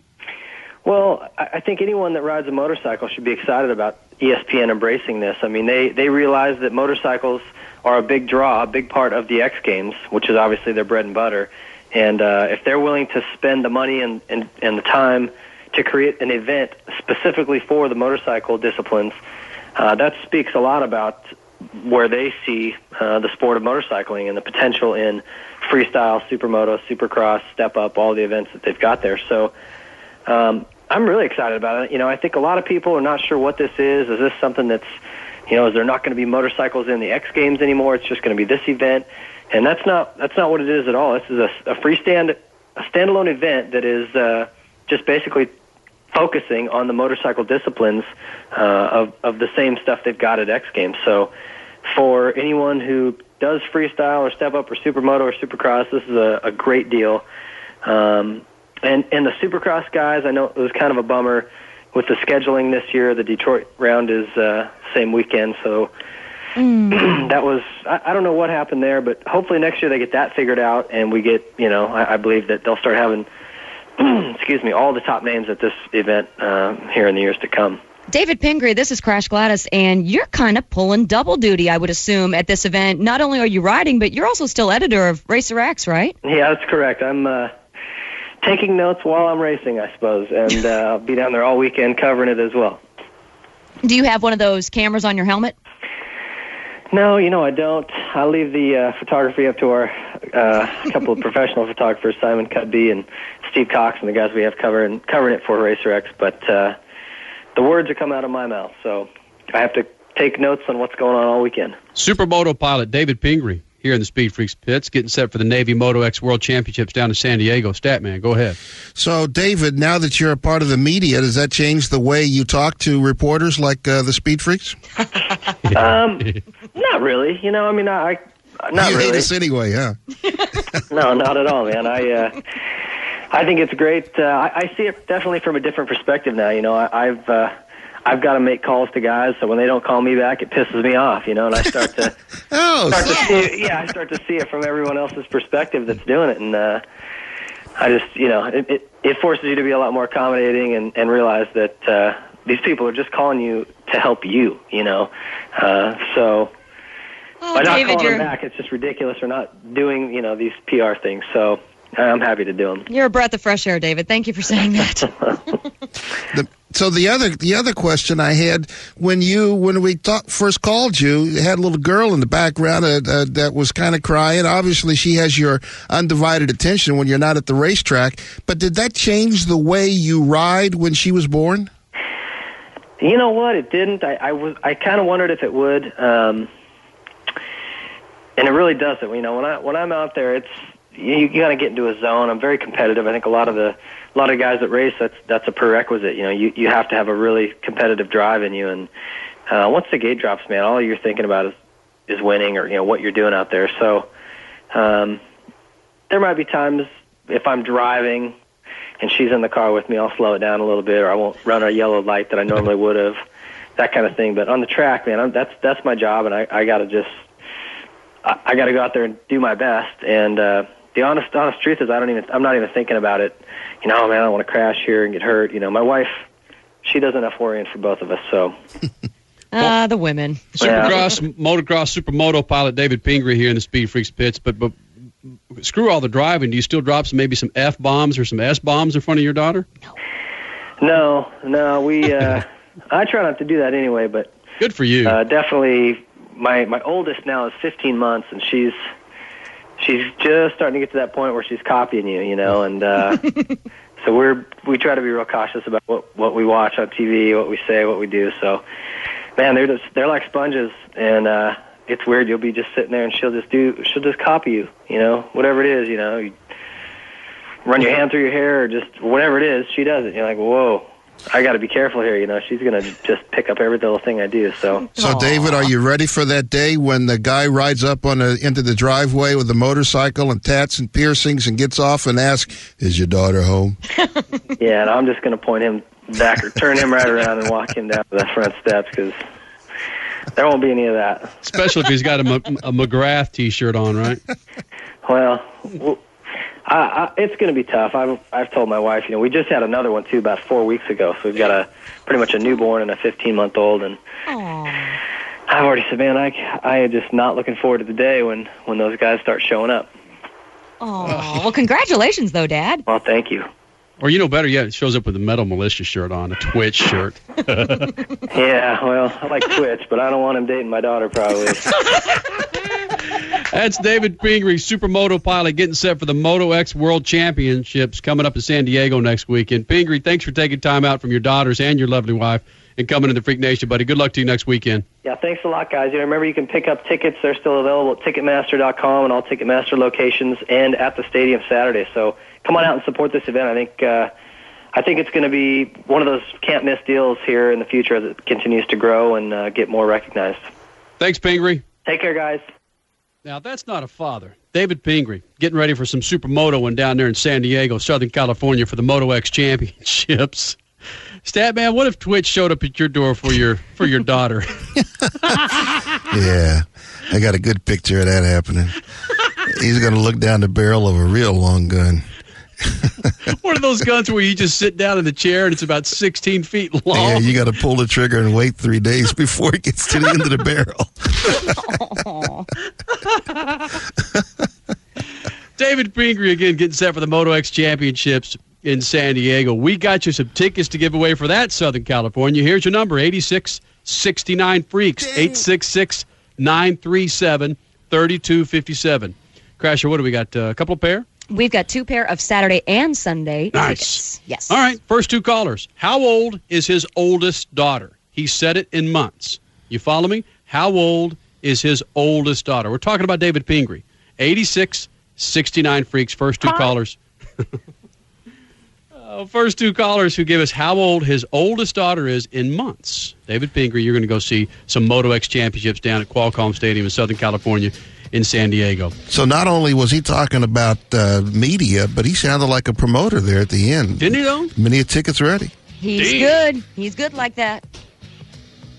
Well, I think anyone that rides a motorcycle should be excited about ESPN embracing this. I mean, they they realize that motorcycles are a big draw, a big part of the X Games, which is obviously their bread and butter. And uh, if they're willing to spend the money and, and and the time to create an event specifically for the motorcycle disciplines, uh, that speaks a lot about where they see uh, the sport of motorcycling and the potential in freestyle, supermoto, supercross, step up, all the events that they've got there. So um, I'm really excited about it. You know, I think a lot of people are not sure what this is. Is this something that's, you know, is there not going to be motorcycles in the X Games anymore? It's just going to be this event, and that's not that's not what it is at all. This is a, a freestand, a standalone event that is uh, just basically focusing on the motorcycle disciplines uh, of of the same stuff they've got at X Games. So, for anyone who does freestyle or step up or supermoto or supercross, this is a, a great deal. Um, and and the Supercross guys, I know it was kind of a bummer with the scheduling this year. The Detroit round is uh, same weekend, so *clears throat* that was I, I don't know what happened there, but hopefully next year they get that figured out, and we get you know I, I believe that they'll start having *clears throat* excuse me all the top names at this event uh, here in the years to come. David Pingree, this is Crash Gladys, and you're kind of pulling double duty, I would assume, at this event. Not only are you riding, but you're also still editor of Racer X, right? Yeah, that's correct. I'm uh, taking notes while I'm racing, I suppose, and uh, I'll be down there all weekend covering it as well. Do you have one of those cameras on your helmet? No, you know I don't. I leave the uh, photography up to our uh, couple of *laughs* professional photographers, Simon Cudby and Steve Cox, and the guys we have covering covering it for Racer X. But uh, the words are coming out of my mouth, so I have to take notes on what's going on all weekend. Supermoto pilot David Pingree here in the Speed Freaks pits, getting set for the Navy Moto X World Championships down in San Diego. Statman, go ahead. So, David, now that you're a part of the media, does that change the way you talk to reporters like uh, the Speed Freaks? *laughs* *laughs* um, not really. You know, I mean, I, I not you really. hate us anyway, huh? *laughs* no, not at all, man. I uh, I think it's great. Uh, I, I see it definitely from a different perspective now. You know, I, I've uh, I've got to make calls to guys, so when they don't call me back, it pisses me off. You know, and I start to *laughs* oh, start to see it, yeah, I start to see it from everyone else's perspective that's doing it, and uh, I just you know it, it it forces you to be a lot more accommodating and and realize that uh, these people are just calling you to help you. You know, uh, so. Oh, by not David, calling you're them back, it's just ridiculous. We're not doing, you know, these PR things. So I'm happy to do them. you're a breath of fresh air, David. Thank you for saying that. *laughs* The, so the other the other question I had when you when we talk, first called you, you had a little girl in the background uh, uh, that was kind of crying. Obviously, she has your undivided attention when you're not at the racetrack. But did that change the way you ride when she was born? You know what? It didn't. I, I. I kind of wondered if it would. Um, and it really doesn't. You know, when I when I'm out there, it's you, you got to get into a zone. I'm very competitive. I think a lot of the a lot of guys that race that's that's a prerequisite. You know, you you have to have a really competitive drive in you. And uh, once the gate drops, man, all you're thinking about is is winning or you know what you're doing out there. So um, there might be times if I'm driving and she's in the car with me, I'll slow it down a little bit, or I won't run a yellow light that I normally would have, that kind of thing. But on the track, man, I'm, that's that's my job, and I I got to just I, I got to go out there and do my best. And uh, the honest honest truth is, I don't even I'm not even thinking about it. You know, man, I don't want to crash here and get hurt. You know, my wife, she does enough worrying for both of us. So. *laughs* Ah, the women. Supercross, motocross, supermoto pilot David Pingree here in the Speed Freaks pits. But but screw all the driving. Do you still drop some maybe some f bombs or some s bombs in front of your daughter? No, no, we. Uh, *laughs* I try not to do that anyway, but Good for you. uh, definitely my my oldest now is 15 months, and she's she's just starting to get to that point where she's copying you, you know, and uh, *laughs* so we're we try to be real cautious about what what we watch on TV, what we say, what we do. So, man, they're just they're like sponges, and uh, it's weird. You'll be just sitting there, and she'll just do she'll just copy you, you know, whatever it is, you know. You run your hand through your hair, or just whatever it is, she does it. You're like, whoa. I got to be careful here, you know. She's gonna just pick up every little thing I do. So, So, David, are you ready for that day when the guy rides up on a, into the driveway with a motorcycle and tats and piercings and gets off and asks, "Is your daughter home?" *laughs* yeah, and I'm just going to point him back or turn him right around and walk him down the front steps because there won't be any of that. Especially if he's got a, M- a McGrath T-shirt on, right? Well, w- I, I, it's going to be tough. I've I've told my wife, you know, we just had another one too about four weeks ago. So we've got a pretty much a newborn and a 15 month old, and I've already said, man, I I am just not looking forward to the day when when those guys start showing up. Oh, well, congratulations, though, Dad. Well, thank you. Or you know better yet, it shows up with a Metal Militia shirt on, a Twitch shirt. *laughs* Yeah, well, I like Twitch, but I don't want him dating my daughter, probably. *laughs* That's David Pingree, supermoto pilot, getting set for the Moto X World Championships coming up in San Diego next weekend. Pingree, thanks for taking time out from your daughters and your lovely wife and coming to the Freak Nation, buddy. Good luck to you next weekend. Yeah, thanks a lot, guys. You know, remember you can pick up tickets. They're still available at Ticketmaster.com and all Ticketmaster locations, and at the stadium Saturday. So come on out and support this event. I think uh, I think it's going to be one of those can't miss deals here in the future as it continues to grow and uh, get more recognized. Thanks, Pingree. Take care, guys. Now, that's not a father. David Pingree getting ready for some supermotoing down there in San Diego, Southern California for the Moto X Championships. *laughs* Statman, what if Twitch showed up at your door for your for your daughter? *laughs* yeah, I got a good picture of that happening. He's going to look down the barrel of a real long gun. *laughs* One of those guns where you just sit down in the chair and it's about 16 feet long. Yeah, you got to pull the trigger and wait three days *laughs* before it gets to the end of the barrel. *laughs* David Pingree again getting set for the Moto X Championships in San Diego. We got you some tickets to give away for that, Southern California. Here's your number 8669 Freaks, 866 937 3257. Crasher, what do we got? Uh, a couple of pair? We've got two pair of Saturday and Sunday Nice. tickets. Yes. All right, first two callers. How old is his oldest daughter? He said it in months. You follow me? How old is his oldest daughter? We're talking about David Pingree. 86 69 Freaks, first two callers. *laughs* Uh, first two callers who give us how old his oldest daughter is in months. David Pingree, you're going to go see some Moto X championships down at Qualcomm Stadium in Southern California in San Diego. So not only was he talking about uh, media, but he sounded like a promoter there at the end. Didn't he, though? Many of tickets ready. He's Damn. good. He's good like that.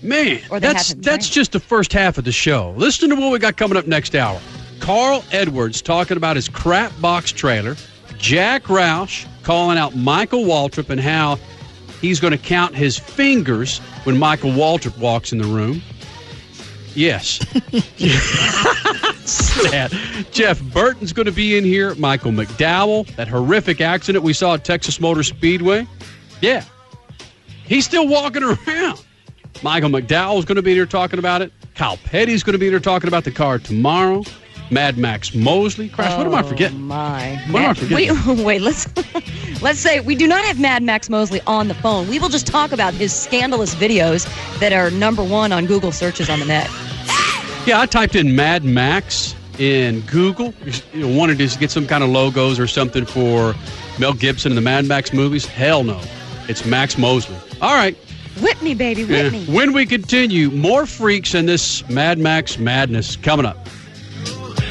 Man, Or they that's haven't, that's just the first half of the show. Listen to what we got coming up next hour. Carl Edwards talking about his crap box trailer. Jack Roush calling out Michael Waltrip and how he's going to count his fingers when Michael Waltrip walks in the room. Yes. *laughs* Sad. Jeff Burton's going to be in here. Michael McDowell, that horrific accident we saw at Texas Motor Speedway. Yeah. He's still walking around. Michael McDowell's going to be here talking about it. Kyle Petty's going to be here talking about the car tomorrow. Mad Max Mosley. Crash, what am I oh, forgetting? Oh, My. What am I forgetting? Wait, *laughs* wait, let's Let's say we do not have Mad Max Mosley on the phone. We will just talk about his scandalous videos that are number one on Google searches on the net. Yeah, I typed in Mad Max in Google. You know, wanted to get some kind of logos or something for Mel Gibson in the Mad Max movies. Hell no. It's Max Mosley. All right. Whip me, baby, whip Yeah. When we continue, more freaks in this Mad Max madness coming up.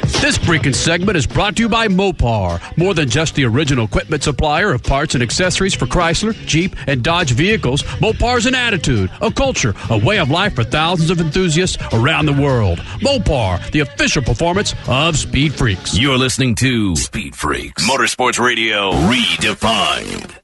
This freaking segment is brought to you by Mopar. More than just the original equipment supplier of parts and accessories for Chrysler, Jeep, and Dodge vehicles, Mopar's an attitude, a culture, a way of life for thousands of enthusiasts around the world. Mopar, the official performance of Speed Freaks. You're listening to Speed Freaks Motorsports Radio Redefined.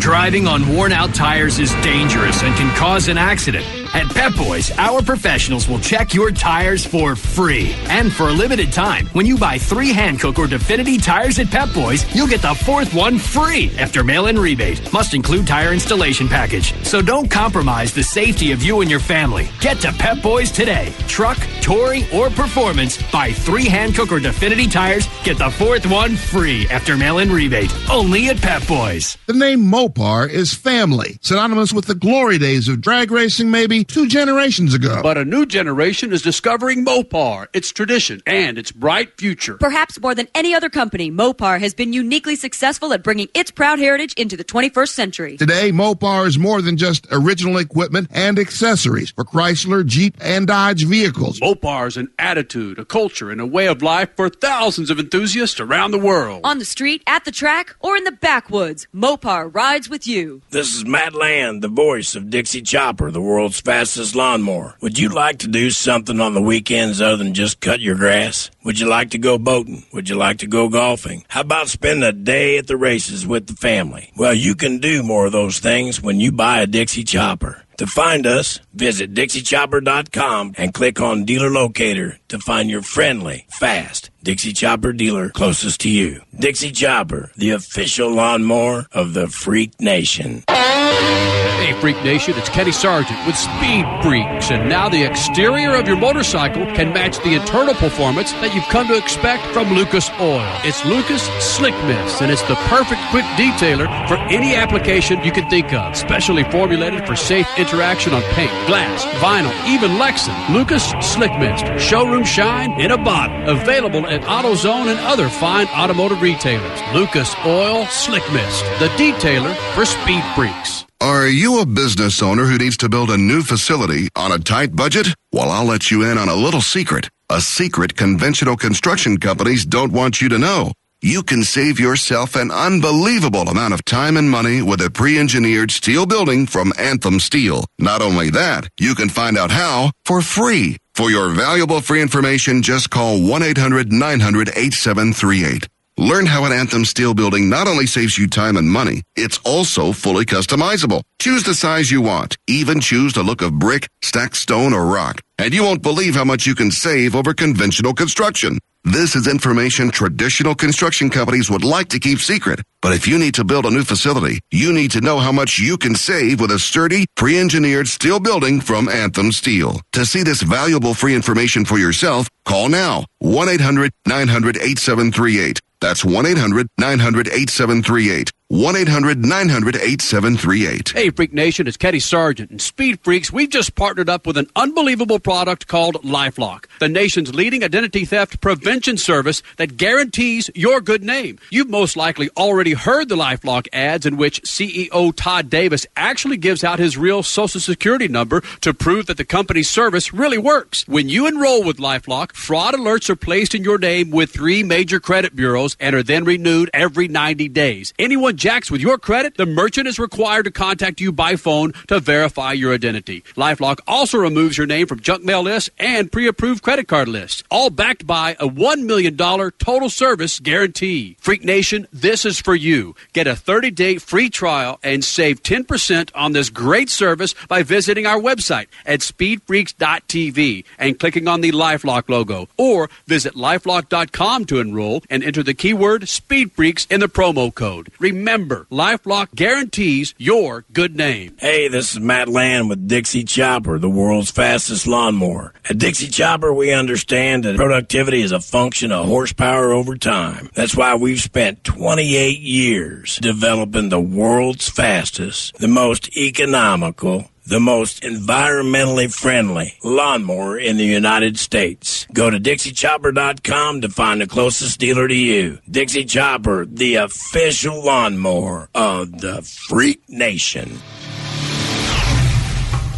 Driving on worn out tires is dangerous and can cause an accident. At Pep Boys, our professionals will check your tires for free. And for a limited time, when you buy three Hankook or Definity tires at Pep Boys, you'll get the fourth one free after mail in rebate. Must include tire installation package. So don't compromise the safety of you and your family. Get to Pep Boys today. Truck, touring, or performance, buy three Hankook or Definity tires, get the fourth one free after mail in rebate. Only at Pep Boys. The name Mopar is family, synonymous with the glory days of drag racing maybe two generations ago. But a new generation is discovering Mopar, its tradition, and its bright future. Perhaps more than any other company, Mopar has been uniquely successful at bringing its proud heritage into the 21st century. Today, Mopar is more than just original equipment and accessories for Chrysler, Jeep, and Dodge vehicles. Mopar is an attitude, a culture, and a way of life for thousands of enthusiasts around the world. On the street, at the track, or in the backwoods, Mopar rides with you. This is Matt Land, the voice of Dixie Chopper, the world's fastest lawnmower. Would you like to do something on the weekends other than just cut your grass? Would you like to go boating? Would you like to go golfing? How about spend a day at the races with the family? Well, you can do more of those things when you buy a Dixie Chopper. To find us, visit DixieChopper.com and click on Dealer Locator to find your friendly, fast Dixie Chopper dealer closest to you. Dixie Chopper, the official lawnmower of the Freak Nation. Hey, Freak Nation, it's Kenny Sargent with Speed Freaks, and now the exterior of your motorcycle can match the internal performance that you've come to expect from Lucas Oil. It's Lucas Slick Mist, and it's the perfect quick detailer for any application you can think of. Specially formulated for safe interaction on paint, glass, vinyl, even Lexan. Lucas Slick Mist, showroom shine in a bottle. Available at AutoZone and other fine automotive retailers. Lucas Oil Slick Mist, the detailer for Speed Freaks. Are you a business owner who needs to build a new facility on a tight budget? Well, I'll let you in on a little secret. A secret conventional construction companies don't want you to know. You can save yourself an unbelievable amount of time and money with a pre-engineered steel building from Anthem Steel. Not only that, you can find out how for free. For your valuable free information, just call 1-800-900-8738. Learn how an Anthem steel building not only saves you time and money, it's also fully customizable. Choose the size you want. Even choose the look of brick, stacked stone, or rock. And you won't believe how much you can save over conventional construction. This is information traditional construction companies would like to keep secret. But if you need to build a new facility, you need to know how much you can save with a sturdy, pre-engineered steel building from Anthem Steel. To see this valuable free information for yourself, call now. 1-800-900-8738. That's 1-800-900-8738. 1-800-900-8738. Hey, Freak Nation, it's Kenny Sargent. And Speed Freaks, we've just partnered up with an unbelievable product called LifeLock, the nation's leading identity theft prevention service that guarantees your good name. You've most likely already heard the LifeLock ads in which CEO Todd Davis actually gives out his real social security number to prove that the company's service really works. When you enroll with LifeLock, fraud alerts are placed in your name with three major credit bureaus and are then renewed every 90 days. Anyone jacks with your credit, the merchant is required to contact you by phone to verify your identity. LifeLock also removes your name from junk mail lists and pre-approved credit card lists, all backed by a $1 million total service guarantee. Freak Nation, this is for you. Get a 30-day free trial and save 10% on this great service by visiting our website at speedfreaks.tv and clicking on the LifeLock logo, or visit lifelock.com to enroll and enter the keyword SpeedFreaks in the promo code. Remember Remember, LifeLock guarantees your good name. Hey, this is Matt Land with Dixie Chopper, the world's fastest lawnmower. At Dixie Chopper, we understand that productivity is a function of horsepower over time. That's why we've spent 28 years developing the world's fastest, the most economical, the most environmentally friendly lawnmower in the United States. Go to DixieChopper.com to find the closest dealer to you. Dixie Chopper, the official lawnmower of the Freak Nation.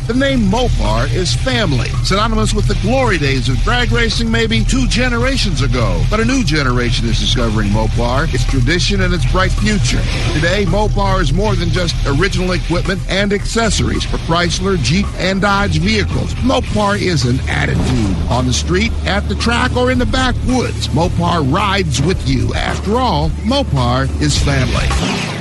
The name Mopar is family, synonymous with the glory days of drag racing maybe two generations ago. But a new generation is discovering Mopar, its tradition, and its bright future. Today, Mopar is more than just original equipment and accessories for Chrysler, Jeep, and Dodge vehicles. Mopar is an attitude on the street, at the track, or in the backwoods. Mopar rides with you. After all, Mopar is family.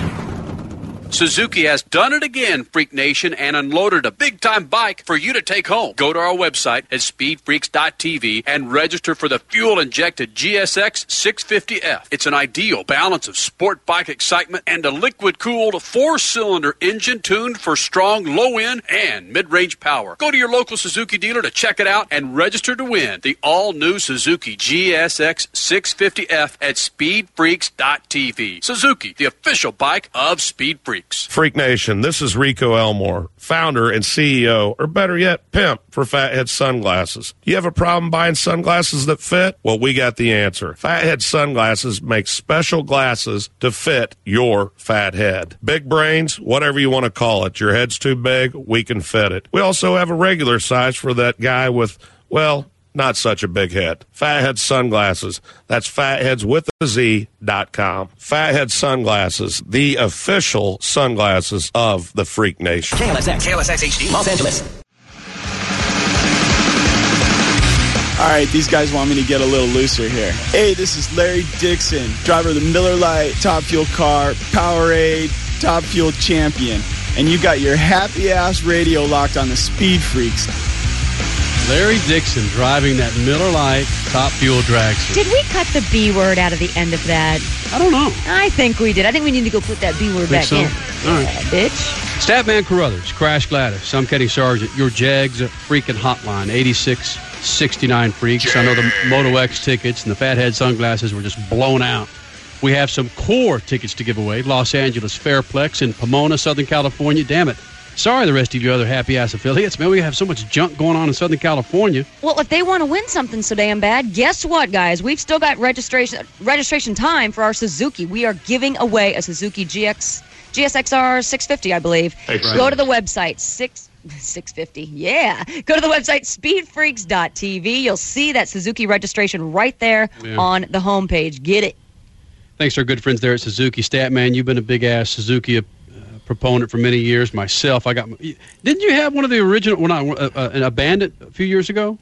Suzuki has done it again, Freak Nation, and unloaded a big time bike for you to take home. Go to our website at speedfreaks.tv and register for the fuel injected GSX 650F. It's an ideal balance of sport bike excitement and a liquid cooled four cylinder engine tuned for strong low end and mid range power. Go to your local Suzuki dealer to check it out and register to win the all new Suzuki GSX 650F at speedfreaks.tv. Suzuki, the official bike of Speed Freaks. Freak Nation, this is Rico Elmore, founder and CEO, or better yet, pimp for Fathead Sunglasses. You have a problem buying sunglasses that fit? Well, we got the answer. Fathead Sunglasses makes special glasses to fit your fat head. Big brains, whatever you want to call it. Your head's too big, we can fit it. We also have a regular size for that guy with, well, not such a big hit. Fathead Sunglasses. That's fatheads with a Z dot com. Fathead Sunglasses, the official sunglasses of the Freak Nation. KLSX, KLSX HD, Los Angeles. All right, these guys want me to get a little looser here. Hey, this is Larry Dixon, driver of the Miller Lite Top Fuel car, Powerade Top Fuel champion. And you got your happy ass radio locked on the Speed Freaks. Larry Dixon driving that Miller Lite Top Fuel dragster. Did we cut the B word out of the end of that? I don't know. I think we did. I think we need to go put that B word Think back so? in. All right. Yeah, bitch. Statman Carruthers, Crash Gladys, I'm Kenny Sargent, your Jags freaking hotline, 8669 Freaks. I know the Moto X tickets and the Fathead sunglasses were just blown out. We have some core tickets to give away Los Angeles Fairplex in Pomona, Southern California. Damn it. Sorry, the rest of you other happy ass affiliates. Man, we have so much junk going on in Southern California. Well, if they want to win something so damn bad, guess what, guys? We've still got registration registration time for our Suzuki. We are giving away a Suzuki GX GSXR 650, I believe. Excellent. Go to the website six. 650. Yeah. Go to the website speedfreaks.tv. You'll see that Suzuki registration right there Yeah. on the homepage. Get it. Thanks to our good friends there at Suzuki. Statman, you've been a big ass Suzuki proponent for many years. Myself, I got. Didn't you have one of the original? Well, not uh, uh, a Bandit a few years ago.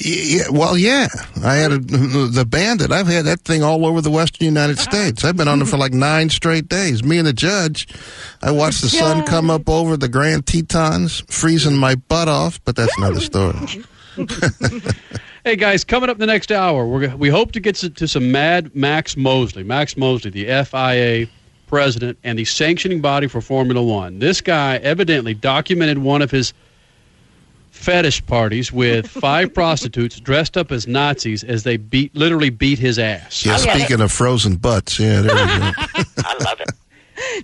Yeah, well, yeah. I had a, the Bandit. I've had that thing all over the western United *laughs* States. I've been on it for like nine straight days. Me and the judge. I watched the sun come up over the Grand Tetons, freezing my butt off. But that's another story. *laughs* Hey guys, coming up the next hour, we're, we hope to get to, to some Mad Max Mosley. Max Mosley, the FIA president and the sanctioning body for Formula One. This guy evidently documented one of his fetish parties with *laughs* five prostitutes dressed up as Nazis as they beat, literally beat his ass. Yeah, speaking of frozen butts, yeah, there we go. *laughs* I love it. *laughs*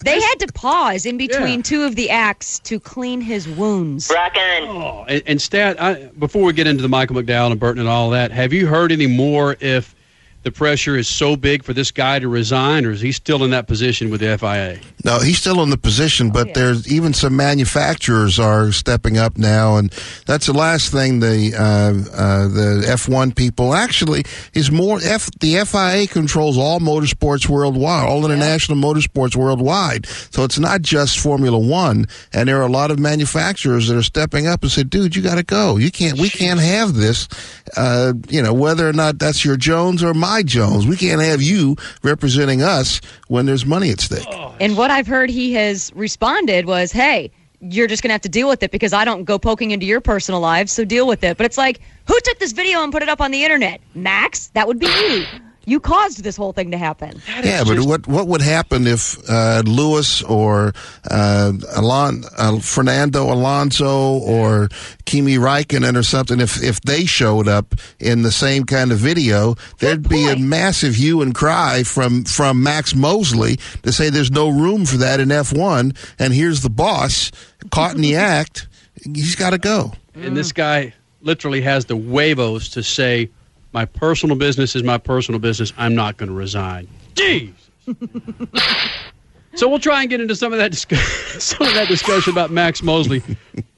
They had to pause in between two of the acts to clean his wounds. Oh, and, and Stat, I, before we get into the Michael McDowell and Burton and all that, have you heard any more if the pressure is so big for this guy to resign, or is he still in that position with the FIA? No, he's still in the position, but there's even some manufacturers are stepping up now, and that's the last thing the uh, uh, the F1 people actually is more F. The FIA controls all motorsports worldwide, all international motorsports worldwide. So it's not just Formula One, and there are a lot of manufacturers that are stepping up and said, "Dude, you got to go. You can't. We can't have this. Uh, you know, whether or not that's your Jones or my Jones, we can't have you representing us when there's money at stake." Oh, and what I've heard he has responded was, hey, you're just going to have to deal with it because I don't go poking into your personal lives, so deal with it. But it's like, who took this video and put it up on the internet? Max? That would be you. You caused this whole thing to happen. Yeah, but what what would happen if uh, Lewis or uh, Alon, uh, Fernando Alonso or Kimi Raikkonen or something, if if they showed up in the same kind of video, there'd be a massive hue and cry from from Max Mosley to say there's no room for that in F1, and here's the boss caught in the act. He's got to go. And this guy literally has the huevos to say, "My personal business is my personal business. I'm not going to resign." Jeez. *laughs* so we'll try and get into some of that discuss- *laughs* some of that discussion about Max Mosley,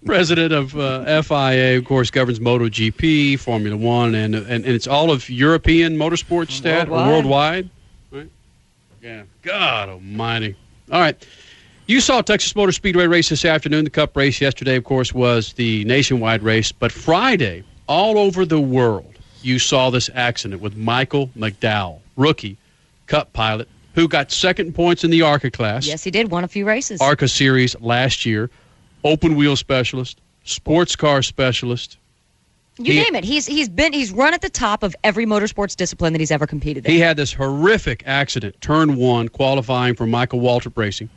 president of uh, FIA, of course, governs MotoGP, Formula One, and, and and it's all of European motorsports stat Worldwide. worldwide, right? Yeah. God Almighty. All right. You saw Texas Motor Speedway race this afternoon. The Cup race yesterday, of course, was the nationwide race. But Friday, all over the world, you saw this accident with Michael McDowell, rookie Cup pilot, who got second points in the ARCA class. Yes, he did. Won a few races. ARCA series last year, open wheel specialist, sports car specialist. you he- name it. He's he's been he's run at the top of every motorsports discipline that he's ever competed in. He had this horrific accident, turn one, qualifying for Michael Waltrip Racing.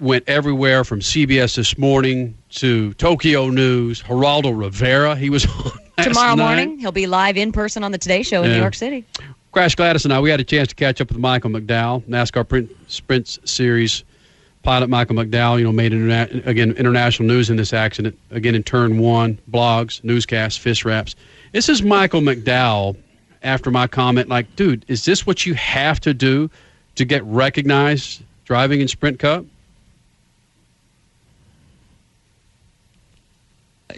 Went everywhere from CBS this morning to Tokyo News. Geraldo Rivera, he was *laughs* on last Tomorrow night. morning, he'll be live in person on the Today Show in Yeah. New York City. Crash Gladys and I, we had a chance to catch up with Michael McDowell, NASCAR Print Sprints Series pilot Michael McDowell. You know, made interna- again international news in this accident. Again in turn one, blogs, newscasts, fist wraps. This is Michael McDowell. After my comment, like, dude, is this what you have to do to get recognized driving in Sprint Cup?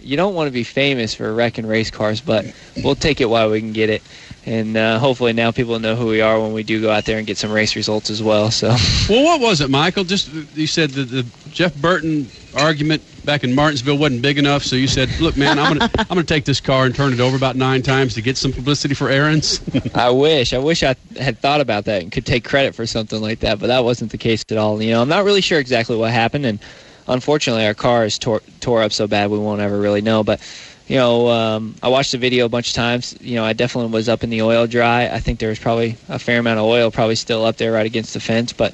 You don't want to be famous for wrecking race cars, but we'll take it while we can get it. And uh, hopefully now people know who we are when we do go out there and get some race results as well. So *laughs* Well, what was it, Michael? Just you said the, the Jeff Burton argument back in Martinsville wasn't big enough, so you said, "Look, man, I'm gonna *laughs* I'm gonna take this car and turn it over about nine times to get some publicity for Aaron's." *laughs* I wish, I wish I had thought about that and could take credit for something like that, but that wasn't the case at all. You know, I'm not really sure exactly what happened, and unfortunately, our car is tore, tore up so bad we won't ever really know. But you know, um, I watched the video a bunch of times. You know, I definitely was up in the oil dry. I think there was probably a fair amount of oil, probably still up there right against the fence, but.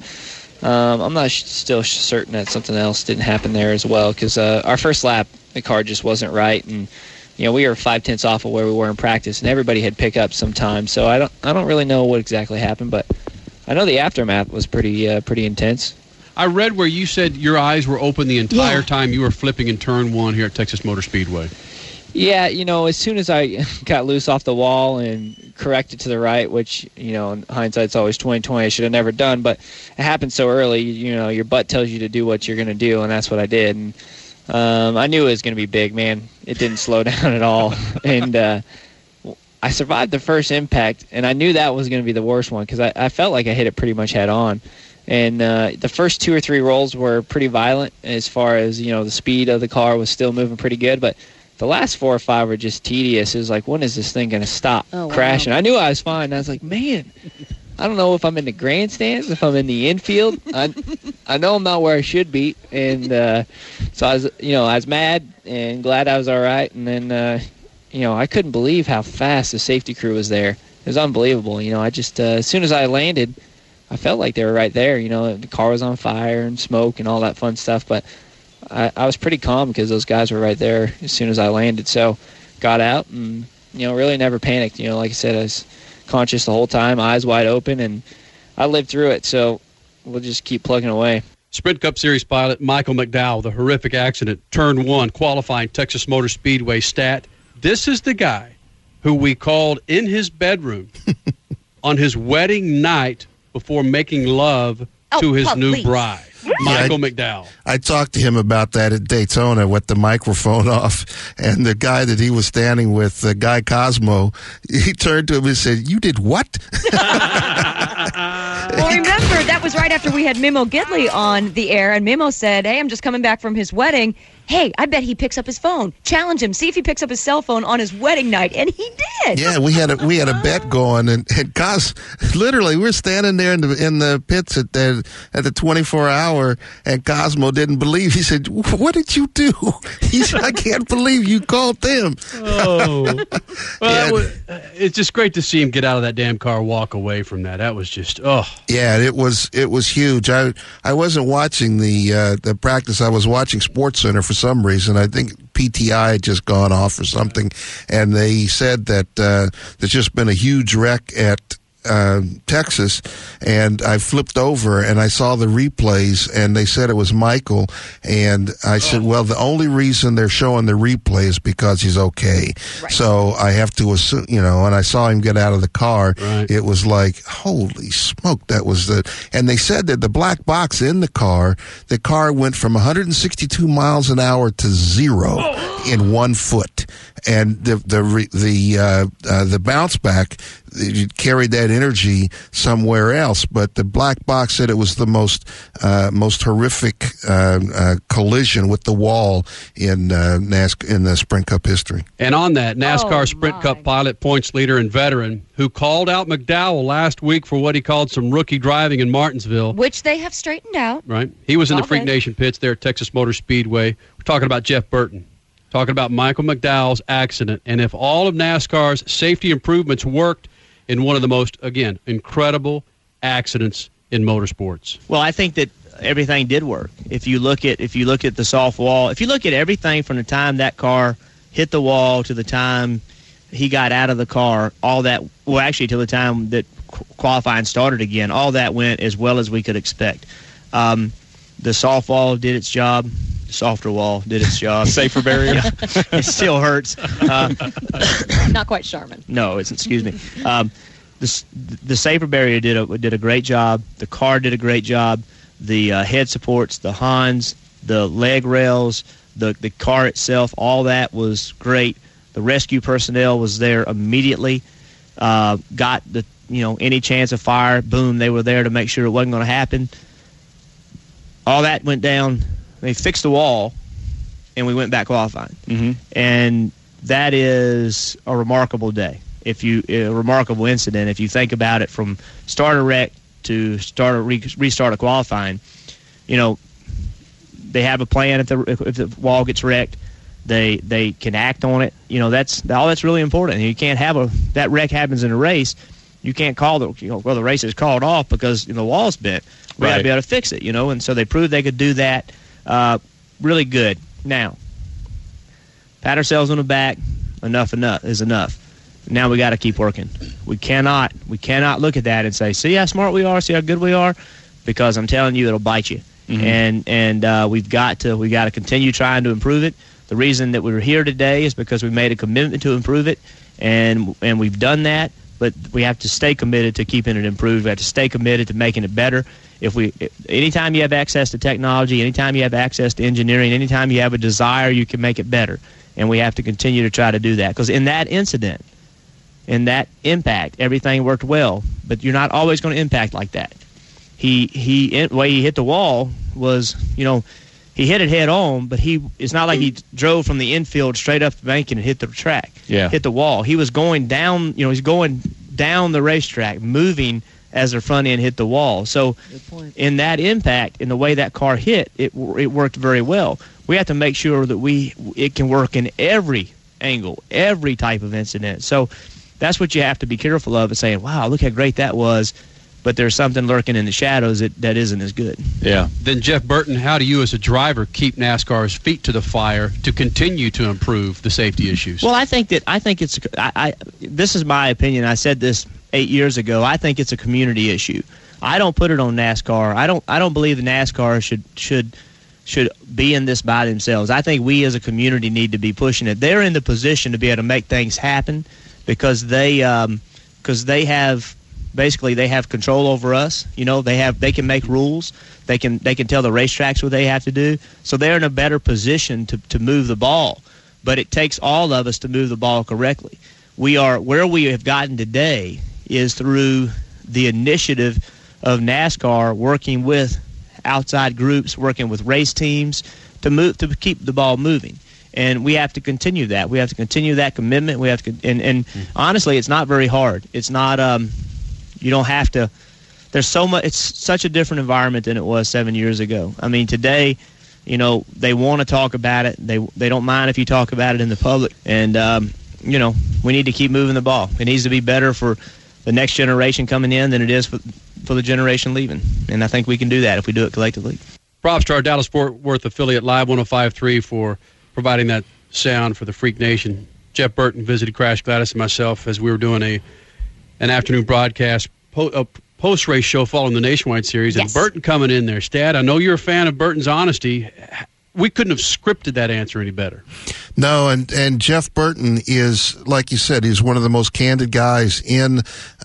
Um, I'm not sh- still certain that something else didn't happen there as well because uh, our first lap the car just wasn't right and you know we were five tenths off of where we were in practice and everybody had pickups sometimes so I don't I don't really know what exactly happened but I know the aftermath was pretty uh, pretty intense. I read where you said your eyes were open the entire time you were flipping in turn one here at Texas Motor Speedway. Yeah, you know, as soon as I *laughs* got loose off the wall and corrected to the right, which you know, in hindsight's always twenty twenty. I should have never done, but it happened so early. You know, your butt tells you to do what you're going to do, and that's what I did. And um, I knew it was going to be big, man. It didn't slow *laughs* down at all, and uh, I survived the first impact, and I knew that was going to be the worst one because I, I felt like I hit it pretty much head on. And uh, the first two or three rolls were pretty violent as far as you know the speed of the car was still moving pretty good, but the last four or five were just tedious. It was like, when is this thing going to stop Oh, wow. crashing? I knew I was fine. I was like, man, I don't know if I'm in the grandstands, if I'm in the infield. I, I know I'm not where I should be, and uh, so I was, you know, I was mad and glad I was all right. And then, uh, you know, I couldn't believe how fast the safety crew was there. It was unbelievable. You know, I just uh, as soon as I landed, I felt like they were right there. You know, the car was on fire and smoke and all that fun stuff, but I, I was pretty calm because those guys were right there as soon as I landed. So, got out and you know really never panicked. You know, like I said, I was conscious the whole time, eyes wide open, and I lived through it. So we'll just keep plugging away. Sprint Cup Series pilot Michael McDowell, the horrific accident, turn one, qualifying Texas Motor Speedway stat. This is the guy who we called in his bedroom *laughs* on his wedding night before making love Oh, to his new bride, Michael McDowell. I talked to him about that at Daytona with the microphone *laughs* off, and the guy that he was standing with, the guy Cosmo, *laughs* he turned to him and said, "You did what?" *laughs* Well, remember that was right after we had Memo Gidley on the air, and Memo said, "Hey, I'm just coming back from his wedding. Hey, I bet he picks up his phone. Challenge him. See if he picks up his cell phone on his wedding night. And he did. Yeah, we had a we had a bet going, and, and Cos, literally, we're standing there in the in the pits at the at the twenty four hour, and Cosmo didn't believe. He said, "What did you do?" *laughs* He said, "I can't believe you called them." Oh, *laughs* well, that was- it's just great to see him get out of that damn car, walk away from that. That was just oh. Yeah, it was it was huge. I I wasn't watching the uh, the practice. I was watching Sports Center for some reason. I think PTI had just gone off or something, and they said that uh, there's just been a huge wreck at. Uh, Texas, and I flipped over and I saw the replays, and they said it was Michael. And I said, "Well, the only reason they're showing the replay is because he's okay." So I have to assume, you know. And I saw him get out of the car. It was like, holy smoke, that was the. And they said that the black box in the car, the car went from 162 miles an hour to zero in one foot, and the the the uh, uh, the bounce back it carried that energy somewhere else. But the black box said it was the most uh, most horrific uh, uh, collision with the wall in uh, NAS in the Sprint Cup history. And on that, NASCAR Sprint Cup pilot, points leader, and veteran who called out McDowell last week for what he called some rookie driving in Martinsville. Which they have straightened out. Right? He was in the Freak good. Nation pits there at Texas Motor Speedway. We're talking about Jeff Burton, talking about Michael McDowell's accident. And if all of NASCAR's safety improvements worked in one of the most, again, incredible accidents in motorsports. Well, I think that everything did work. If you look at if you look at the soft wall, if you look at everything from the time that car hit the wall to the time he got out of the car, all that well actually to the time that qualifying started again, all that went as well as we could expect. Um, the soft wall did its job. The softer wall did its job. Safer barrier. *laughs* Yeah. it still hurts. Uh, Not quite Charmin. no, it's excuse me. Um, the the safer barrier did a did a great job. The car did a great job. The uh, head supports, the Hans, the leg rails, the the car itself, all that was great. The rescue personnel was there immediately. Uh, got the you know any chance of fire, boom, they were there to make sure it wasn't going to happen. All that went down. They fixed the wall, and we went back qualifying Mm-hmm. and that is a remarkable day. If you a remarkable incident, if you think about it from start a wreck to start a re, restart a qualifying, you know they have a plan. If the if the wall gets wrecked, they they can act on it. You know that's all that's really important. You can't have a that wreck happens in a race. You can't call the you know well the race is called off because you know, the wall's bent. We got to be able to fix it. You know, and so they proved they could do that. Uh, really good. Now pat ourselves on the back. Enough, enough is enough. Now we got to keep working. We cannot, we cannot look at that and say, "See how smart we are, see how good we are," because I'm telling you, it'll bite you. And and uh, we've got to we got to continue trying to improve it. The reason that we're here today is because we made a commitment to improve it, and and we've done that. But we have to stay committed to keeping it improved. We have to stay committed to making it better. If we, anytime you have access to technology, anytime you have access to engineering, anytime you have a desire, you can make it better. And we have to continue to try to do that. Because in that incident, in that impact, everything worked well. But you're not always going to impact like that. He he, way he hit the wall was, you know, he hit it head on. But he, it's not like he drove from the infield straight up the bank and hit the track. Yeah. hit the wall. He was going down. You know, he's going down the racetrack, moving as their front end hit the wall. So, in that impact, in the way that car hit, it it worked very well. We have to make sure that we it can work in every angle, every type of incident. So, that's what you have to be careful of, and saying, "Wow, look how great that was." But there's something lurking in the shadows that, that isn't as good. Yeah. Then Jeff Burton, how do you as a driver keep NASCAR's feet to the fire to continue to improve the safety issues? Well, I think that I think it's I, I this is my opinion. I said this eight years ago. I think it's a community issue. I don't put it on NASCAR. I don't I don't believe the NASCAR should should should be in this by themselves. I think we as a community need to be pushing it. They're in the position to be able to make things happen because they um, because they have basically they have control over us. You know, they have they can make rules. They can they can tell the racetracks what they have to do. So they're in a better position to to move the ball. But it takes all of us to move the ball correctly. We are where we have gotten today is through the initiative of NASCAR working with outside groups, working with race teams to move to keep the ball moving. And we have to continue that. We have to continue that commitment. We have to, and, and honestly, it's not very hard. It's not. Um, you don't have to. There's so much. It's such a different environment than it was seven years ago. I mean, today, you know, they want to talk about it. They they don't mind if you talk about it in the public. And um, you know, we need to keep moving the ball. It needs to be better for the next generation coming in than it is for for the generation leaving. And I think we can do that if we do it collectively. Props to our Dallas Fort Worth affiliate Live 105.3 for providing that sound for the Freak Nation. Jeff Burton visited Crash Gladys and myself as we were doing a an afternoon broadcast po- a post race show following the Nationwide Series, and Burton coming in there. Stat, I know you're a fan of Burton's honesty. We couldn't have scripted that answer any better. No, and and Jeff Burton is like you said, he's one of the most candid guys in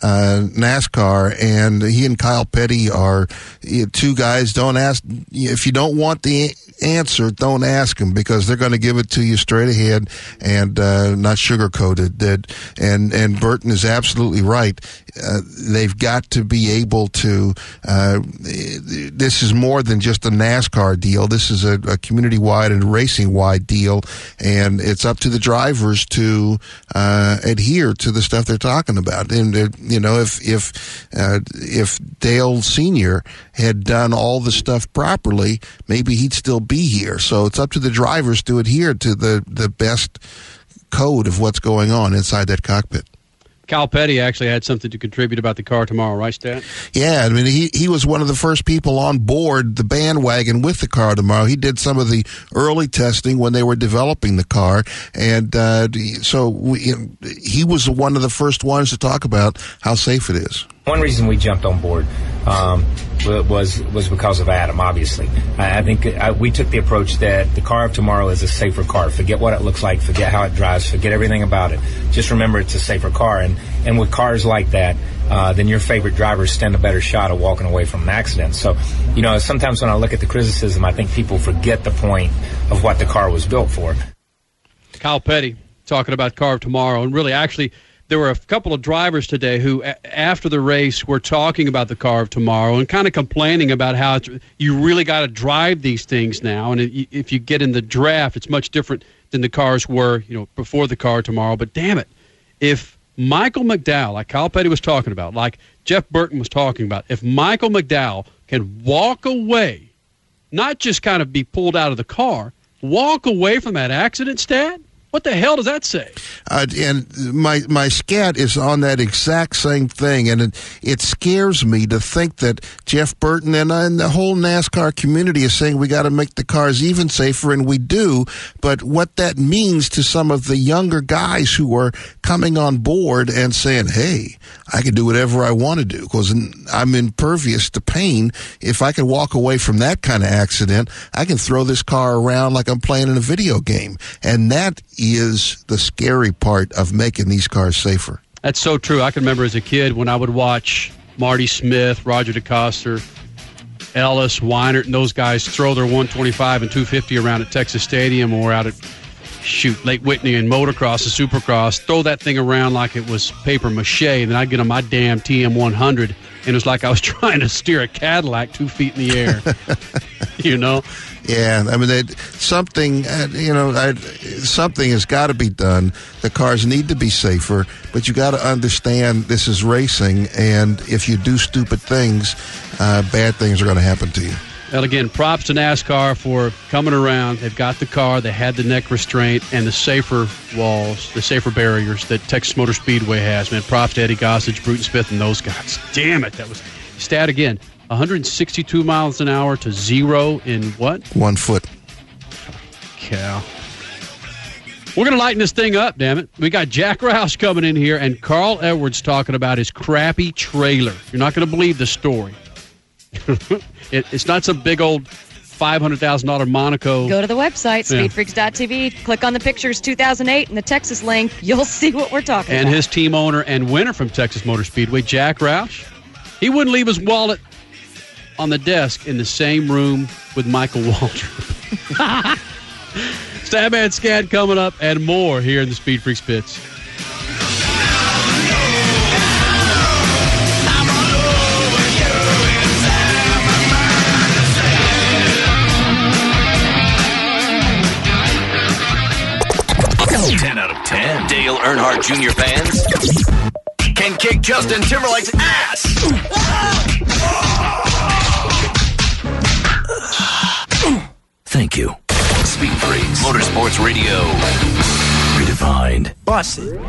uh, NASCAR, and he and Kyle Petty are know, two guys. Don't ask if you don't want the answer, don't ask them because they're going to give it to you straight ahead and uh, not sugarcoated. That and and Burton is absolutely right. Uh, they've got to be able to. Uh, this is more than just a NASCAR deal. This is a, a community wide and racing wide deal, and it's up to the drivers to uh, adhere to the stuff they're talking about. And uh, you know, if if uh, if Dale Senior had done all the stuff properly, maybe he'd still be here. So it's up to the drivers to adhere to the the best code of what's going on inside that cockpit. Kyle Petty actually had something to contribute about the car tomorrow, right, Stan? Yeah, I mean, he, he was one of the first people on board the bandwagon with the car tomorrow. He did some of the early testing when they were developing the car, and uh, so we, he was one of the first ones to talk about how safe it is. One reason we jumped on board um, was was because of Adam. Obviously, I, I think uh we took the approach that the car of tomorrow is a safer car. Forget what it looks like. Forget how it drives. Forget everything about it. Just remember it's a safer car. And and with cars like that, uh, then your favorite drivers stand a better shot of walking away from an accident. So, you know, sometimes when I look at the criticism, I think people forget the point of what the car was built for. Kyle Petty talking about car of tomorrow, and really, actually, there were a couple of drivers today who, after the race, were talking about the car of tomorrow and kind of complaining about how you really got to drive these things now, and if you get in the draft, it's much different than the cars were, you know, before the car tomorrow. But damn it, if Michael McDowell, like Kyle Petty was talking about, like Jeff Burton was talking about, if Michael McDowell can walk away, not just kind of be pulled out of the car, walk away from that accident, Stat. What the hell does that say? Uh, and my my scat is on that exact same thing, and it, it scares me to think that Jeff Burton and, uh, and the whole NASCAR community is saying we got to make the cars even safer, and we do. But what that means to some of the younger guys who are coming on board and saying, "Hey, I can do whatever I want to do because I'm impervious to pain. If I can walk away from that kind of accident, I can throw this car around like I'm playing in a video game." And that the scary part of making these cars safer. That's so true. I can remember as a kid when I would watch Marty Smith, Roger DeCoster, Ellis, Weinert, and those guys throw their 125 and 250 around at Texas Stadium or out at shoot Lake Whitney and motocross and supercross, throw that thing around like it was paper mache, and then I'd get on my damn TM100, and it was like I was *laughs* trying to steer a Cadillac two feet in the air. *laughs* you know? Yeah, I mean, something, uh, you know, I, something has got to be done. The cars need to be safer, but you got to understand this is racing, and if you do stupid things, uh, bad things are going to happen to you. Well, again, props to NASCAR for coming around. They've got the car, they had the neck restraint, and the safer walls, the safer barriers that Texas Motor Speedway has. Man, props to Eddie Gossage, Bruton Smith, and those guys. Damn it, that was stat again. 162 miles an hour to zero in what? One foot. Cow. We're going to lighten this thing up, damn it. We got Jack Roush coming in here and Carl Edwards talking about his crappy trailer. You're not going to believe the story. *laughs* it, it's not some big old $500,000 Monaco. Go to the website, Yeah. speedfreaks.tv. Click on the pictures 2008 and the Texas link. You'll see what we're talking and about. his team owner and winner from Texas Motor Speedway, Jack Roush. He wouldn't leave his wallet on the desk in the same room with Michael Waltrip. *laughs* Stab and Scat coming up and more here in the Speed Freaks Pits. Ten out of ten. Dale Earnhardt Jr. fans can kick Justin Timberlake's ass. Thank you. Speed Freaks, Motorsports Radio, redefined. Bust it.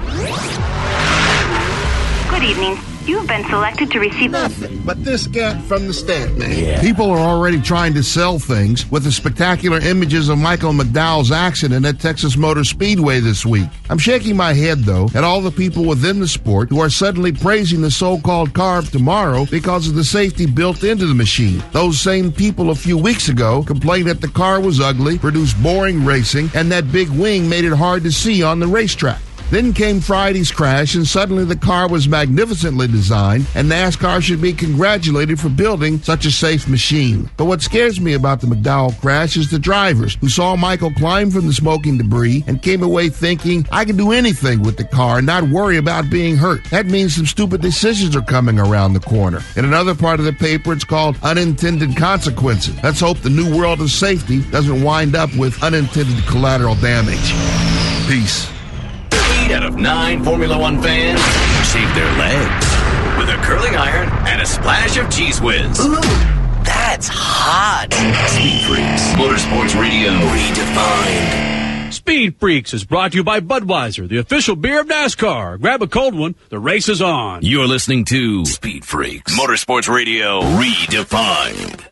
Good evening. You've been selected to receive Nothing but this cat from the stat man. People are already trying to sell things with the spectacular images of Michael McDowell's accident at Texas Motor Speedway this week. I'm shaking my head, though, at all the people within the sport who are suddenly praising the so-called car of tomorrow because of the safety built into the machine. Those same people a few weeks ago complained that the car was ugly, produced boring racing, and that big wing made it hard to see on the racetrack. Then came Friday's crash, and suddenly the car was magnificently designed, and NASCAR should be congratulated for building such a safe machine. But what scares me about the McDowell crash is the drivers who saw Michael climb from the smoking debris and came away thinking, I can do anything with the car and not worry about being hurt. That means some stupid decisions are coming around the corner. In another part of the paper, it's called unintended consequences. Let's hope the new world of safety doesn't wind up with unintended collateral damage. Peace. Eight out of nine Formula One fans shave their legs with a curling iron and a splash of cheese whiz. Ooh, that's hot. Speed Freaks, Motorsports Radio, redefined. Speed Freaks is brought to you by Budweiser, the official beer of NASCAR. Grab a cold one. The race is on. You're listening to Speed Freaks, Motorsports Radio, redefined.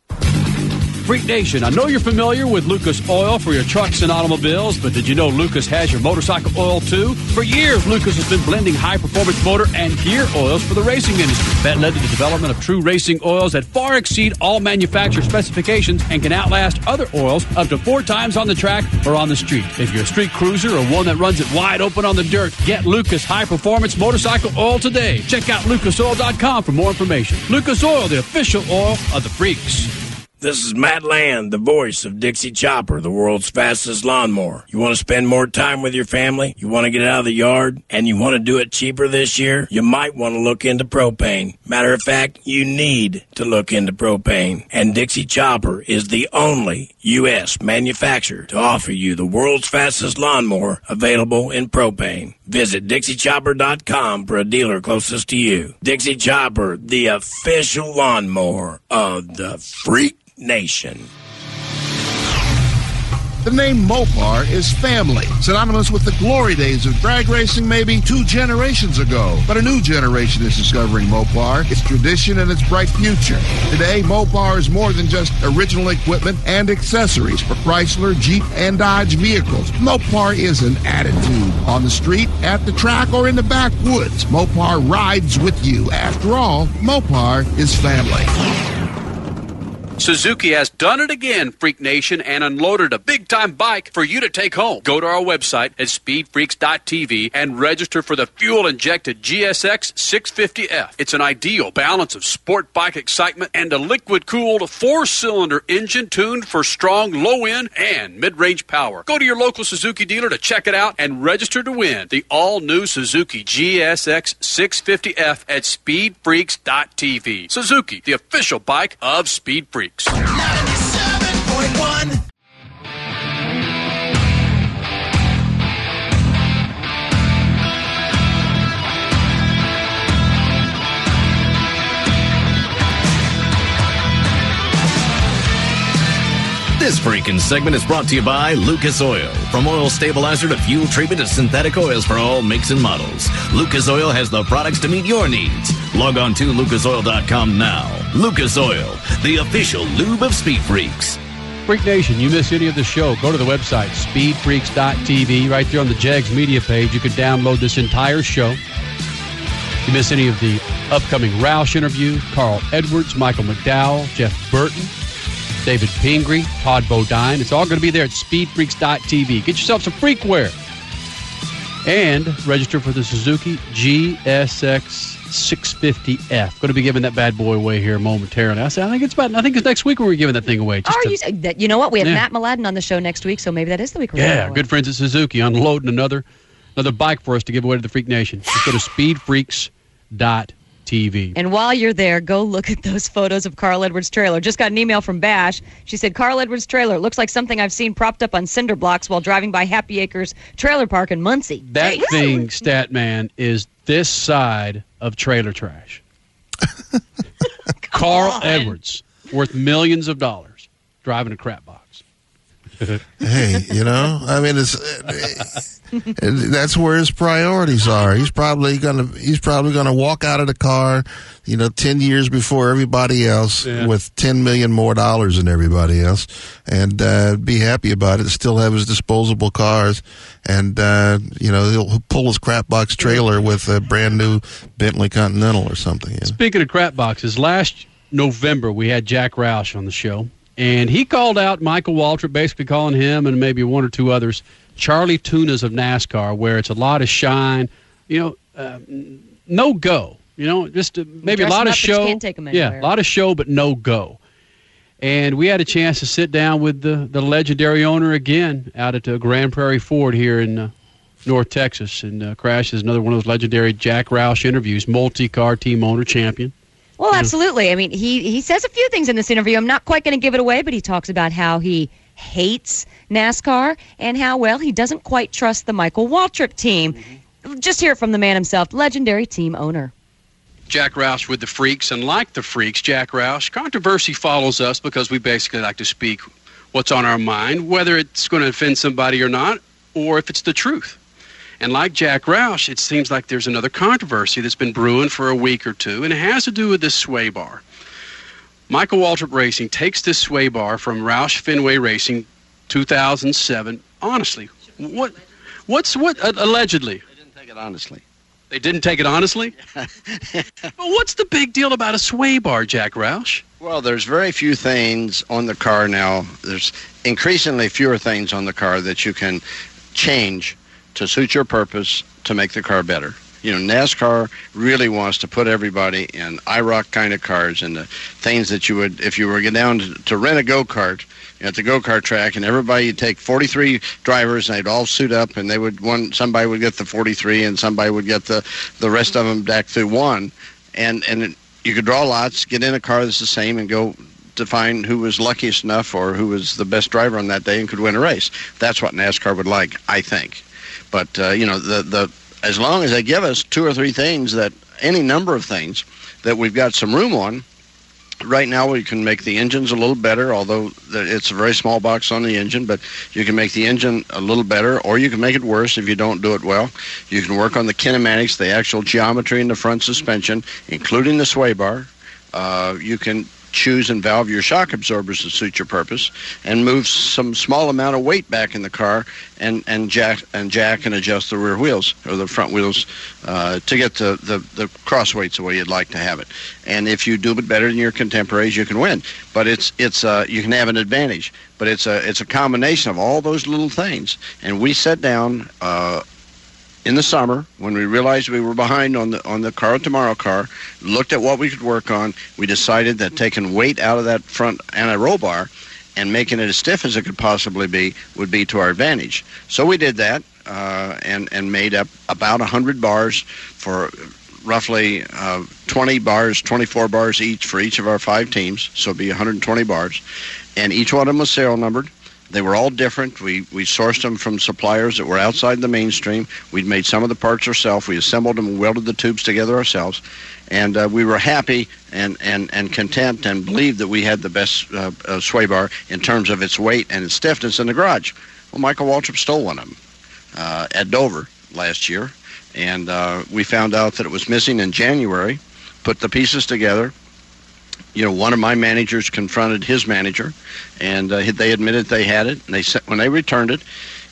Freak Nation, I know you're familiar with Lucas Oil for your trucks and automobiles, but did you know Lucas has your motorcycle oil too? For years, Lucas has been blending high performance motor and gear oils for the racing industry. That led to the development of true racing oils that far exceed all manufacturer specifications and can outlast other oils up to four times on the track or on the street. If you're a street cruiser or one that runs it wide open on the dirt, get Lucas high performance motorcycle oil today. Check out lucasoil.com for more information. Lucas Oil, the official oil of the freaks. This is Matt Land, the voice of Dixie Chopper, the world's fastest lawnmower. You want to spend more time with your family? You want to get out of the yard? And you want to do it cheaper this year? You might want to look into propane. Matter of fact, you need to look into propane. And Dixie Chopper is the only U.S. manufacturer to offer you the world's fastest lawnmower available in propane. Visit DixieChopper.com for a dealer closest to you. Dixie Chopper, the official lawnmower of the Freak Nation. The name Mopar is family, synonymous with the glory days of drag racing maybe two generations ago. But a new generation is discovering Mopar, its tradition, and its bright future. Today, Mopar is more than just original equipment and accessories for Chrysler, Jeep, and Dodge vehicles. Mopar is an attitude on the street, at the track, or in the backwoods. Mopar rides with you. After all, Mopar is family. Suzuki has done it again, Freak Nation, and unloaded a big time bike for you to take home. Go to our website at speedfreaks.tv and register for the fuel injected GSX 650F. It's an ideal balance of sport bike excitement and a liquid cooled four cylinder engine tuned for strong low end and mid range power. Go to your local Suzuki dealer to check it out and register to win the all new Suzuki GSX 650F at speedfreaks.tv. Suzuki, the official bike of Speed Freaks freaks. This freaking segment is brought to you by Lucas Oil. From oil stabilizer to fuel treatment to synthetic oils for all makes and models. Lucas Oil has the products to meet your needs. Log on to lucasoil.com now. Lucas Oil, the official lube of Speed Freaks. Freak Nation, you miss any of the show, go to the website, speedfreaks.tv. Right there on the JAGS media page, you can download this entire show. If you miss any of the upcoming Roush interview, Carl Edwards, Michael McDowell, Jeff Burton, David Pingree, Todd Bodine, it's all going to be there at speedfreaks.tv. Get yourself some freakware. And register for the Suzuki GSX 650F. Going to be giving that bad boy away here momentarily. I, say, I think it's about. I think it's next week when we're giving that thing away. Just Are to- you, that, you know what? We have Yeah. Matt Mladin on the show next week, so maybe that is the week we're giving it Yeah, good friends at Suzuki unloading another another bike for us to give away to the Freak Nation. Just go to *gasps* speedfreaks.tv. TV. And while you're there, go look at those photos of Carl Edwards' trailer. Just got an email from Bash. She said, Carl Edwards' trailer looks like something I've seen propped up on cinder blocks while driving by Happy Acres Trailer Park in Muncie. That thing, Statman, is this side of trailer trash. *laughs* Carl Edwards, worth millions of dollars, driving a crap box. Hey, you know, I mean, it's that's where his priorities are. He's probably gonna he's probably gonna walk out of the car, you know, ten years before everybody else Yeah. with ten million more dollars than everybody else, and uh, be happy about it. Still have his disposable cars, and uh, you know he'll pull his crap box trailer with a brand new Bentley Continental or something. You know? Speaking of crap boxes, last November we had Jack Roush on the show, and he called out Michael Waltrip, basically calling him and maybe one or two others Charlie Tunas of NASCAR, where it's a lot of shine, you know, uh, no go. You know, just uh, maybe a lot of up, but you show. can't take 'em yeah, a lot of show, but no go. And we had a chance to sit down with the, the legendary owner again out at uh, Grand Prairie Ford here in uh, North Texas. And uh, Crash is another one of those legendary Jack Roush interviews, multi car team owner champion. Well, mm. absolutely. I mean, he he says a few things in this interview. I'm not quite going to give it away, but he talks about how he hates NASCAR and how well he doesn't quite trust the Michael Waltrip team. Mm-hmm. Just hear it from the man himself, legendary team owner. Jack Roush with the Freaks, and like the Freaks, Jack Roush, controversy follows us because we basically like to speak what's on our mind, whether it's going to offend somebody or not, or if it's the truth. And like Jack Roush, it seems like there's another controversy that's been brewing for a week or two, and it has to do with this sway bar. Michael Waltrip Racing takes this sway bar from Roush Fenway Racing 2007. Honestly, what, what's what uh, allegedly? They didn't take it honestly. They didn't take it honestly? *laughs* but what's the big deal about a sway bar, Jack Roush? Well, there's very few things on the car now. There's increasingly fewer things on the car that you can change to suit your purpose to make the car better. You know, NASCAR really wants to put everybody in IROC kind of cars and the things that you would, if you were down to, rent a go kart at the go kart track, and everybody you'd take 43 drivers and they'd all suit up, and they would one somebody would get the 43 and somebody would get the the rest of them back through one, and and you could draw lots, get in a car that's the same, and go to find who was luckiest enough or who was the best driver on that day and could win a race. That's what NASCAR would like, I think. But uh, you know, the the as long as they give us two or three things that any number of things that we've got some room on. Right now, we can make the engines a little better, although it's a very small box on the engine. But you can make the engine a little better, or you can make it worse if you don't do it well. You can work on the kinematics, the actual geometry in the front suspension, including the sway bar. Uh, you can choose and valve your shock absorbers to suit your purpose, and move some small amount of weight back in the car, and and jack and jack and adjust the rear wheels or the front wheels uh, to get the, the the cross weights the way you'd like to have it. And if you do it better than your contemporaries, you can win. But it's it's uh, you can have an advantage. But it's a it's a combination of all those little things. And we sat down. Uh, in the summer when we realized we were behind on the on the car tomorrow car looked at what we could work on we decided that taking weight out of that front anti-roll bar and making it as stiff as it could possibly be would be to our advantage. So we did that uh, and and made up about 100 bars for roughly uh, 20 bars 24 bars each for each of our five teams so it'd be 120 bars. And each one of them was serial numbered they were all different. We we sourced them from suppliers that were outside the mainstream. We'd made some of the parts ourselves. We assembled them and welded the tubes together ourselves, and uh, we were happy and, and, and content and believed that we had the best uh, uh, sway bar in terms of its weight and its stiffness in the garage. Well, Michael Waltrip stole one of them uh, at Dover last year, and uh, we found out that it was missing in January. Put the pieces together, you know, one of my managers confronted his manager, and uh, they admitted they had it. And they said when they returned it,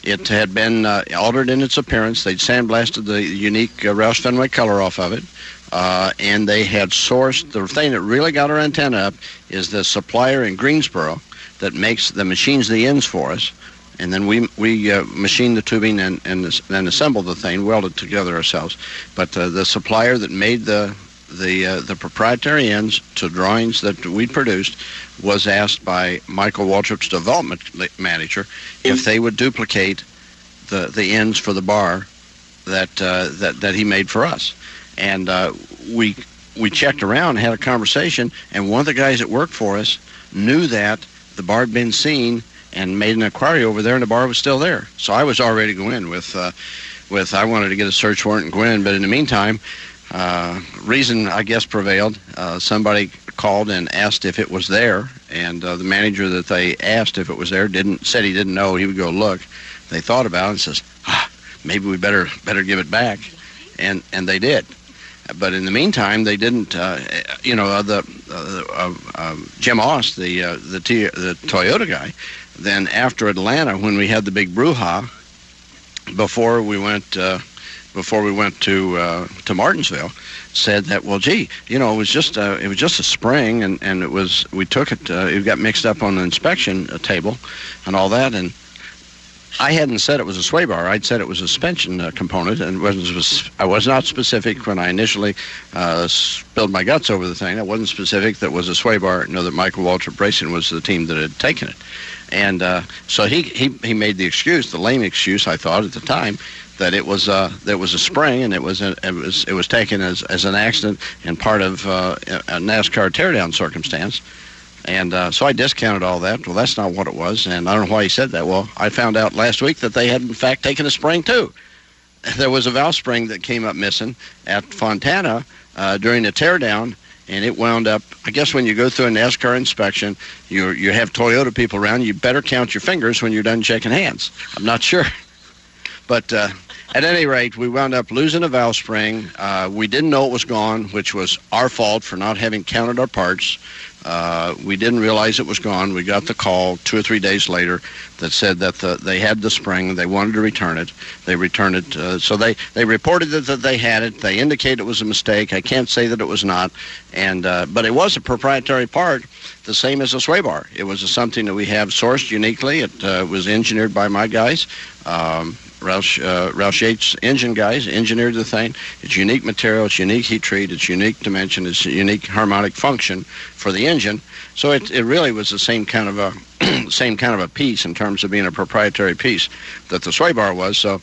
it had been uh, altered in its appearance. They'd sandblasted the unique uh, Roush Fenway color off of it, uh, and they had sourced the thing that really got our antenna up is the supplier in Greensboro that makes the machines the ends for us. And then we we uh, machine the tubing and and then assemble the thing, weld it together ourselves. But uh, the supplier that made the the uh, the proprietary ends to drawings that we produced was asked by Michael Waltrip's development manager if they would duplicate the the ends for the bar that uh, that that he made for us, and uh, we we checked around had a conversation, and one of the guys that worked for us knew that the bar had been seen and made an inquiry over there, and the bar was still there. So I was already going in with, uh, with I wanted to get a search warrant and go in, but in the meantime, uh, reason I guess prevailed. Uh, somebody called and asked if it was there, and uh, the manager that they asked if it was there didn't said he didn't know. He would go look. They thought about it and says, ah, maybe we better better give it back, and and they did. But in the meantime, they didn't. Uh, you know, uh, the uh, Jim Aust, the the, T- the Toyota guy. Then after Atlanta, when we had the big brouhaha, before we went before we went to uh, to Martinsville, said that well, gee, you know, it was just uh, it was just a spring, and and it was we took it. Uh, it got mixed up on the inspection uh, table, and all that, and I hadn't said it was a sway bar. I'd said it was a suspension uh, component, and was, I was not specific when I initially uh, spilled my guts over the thing. I wasn't specific that was a sway bar. know that Michael Waltrip Racing was the team that had taken it, and uh, so he, he he made the excuse, the lame excuse, I thought at the time, that it was uh, was a spring and it was a, it was it was taken as, as an accident and part of uh, a NASCAR teardown circumstance. And uh, so I discounted all that. Well, that's not what it was, and I don't know why he said that. Well, I found out last week that they had in fact taken a spring too. There was a valve spring that came up missing at Fontana uh, during the teardown, and it wound up. I guess when you go through a NASCAR inspection, you you have Toyota people around. You better count your fingers when you're done shaking hands. I'm not *laughs* sure, but uh, at any rate, we wound up losing a valve spring. Uh, we didn't know it was gone, which was our fault for not having counted our parts. Uh, we didn't realize it was gone. We got the call two or three days later that said that the, they had the spring. And they wanted to return it. They returned it. Uh, so they, they reported that, that they had it. They indicated it was a mistake. I can't say that it was not. And uh, but it was a proprietary part, the same as a sway bar. It was something that we have sourced uniquely. It uh, was engineered by my guys. Um, Roush, uh, Roush Yates engine guys engineered the thing. It's unique material, it's unique heat treat, it's unique dimension, it's unique harmonic function for the engine. So it, it really was the same kind of a *clears throat* same kind of a piece in terms of being a proprietary piece that the sway bar was. So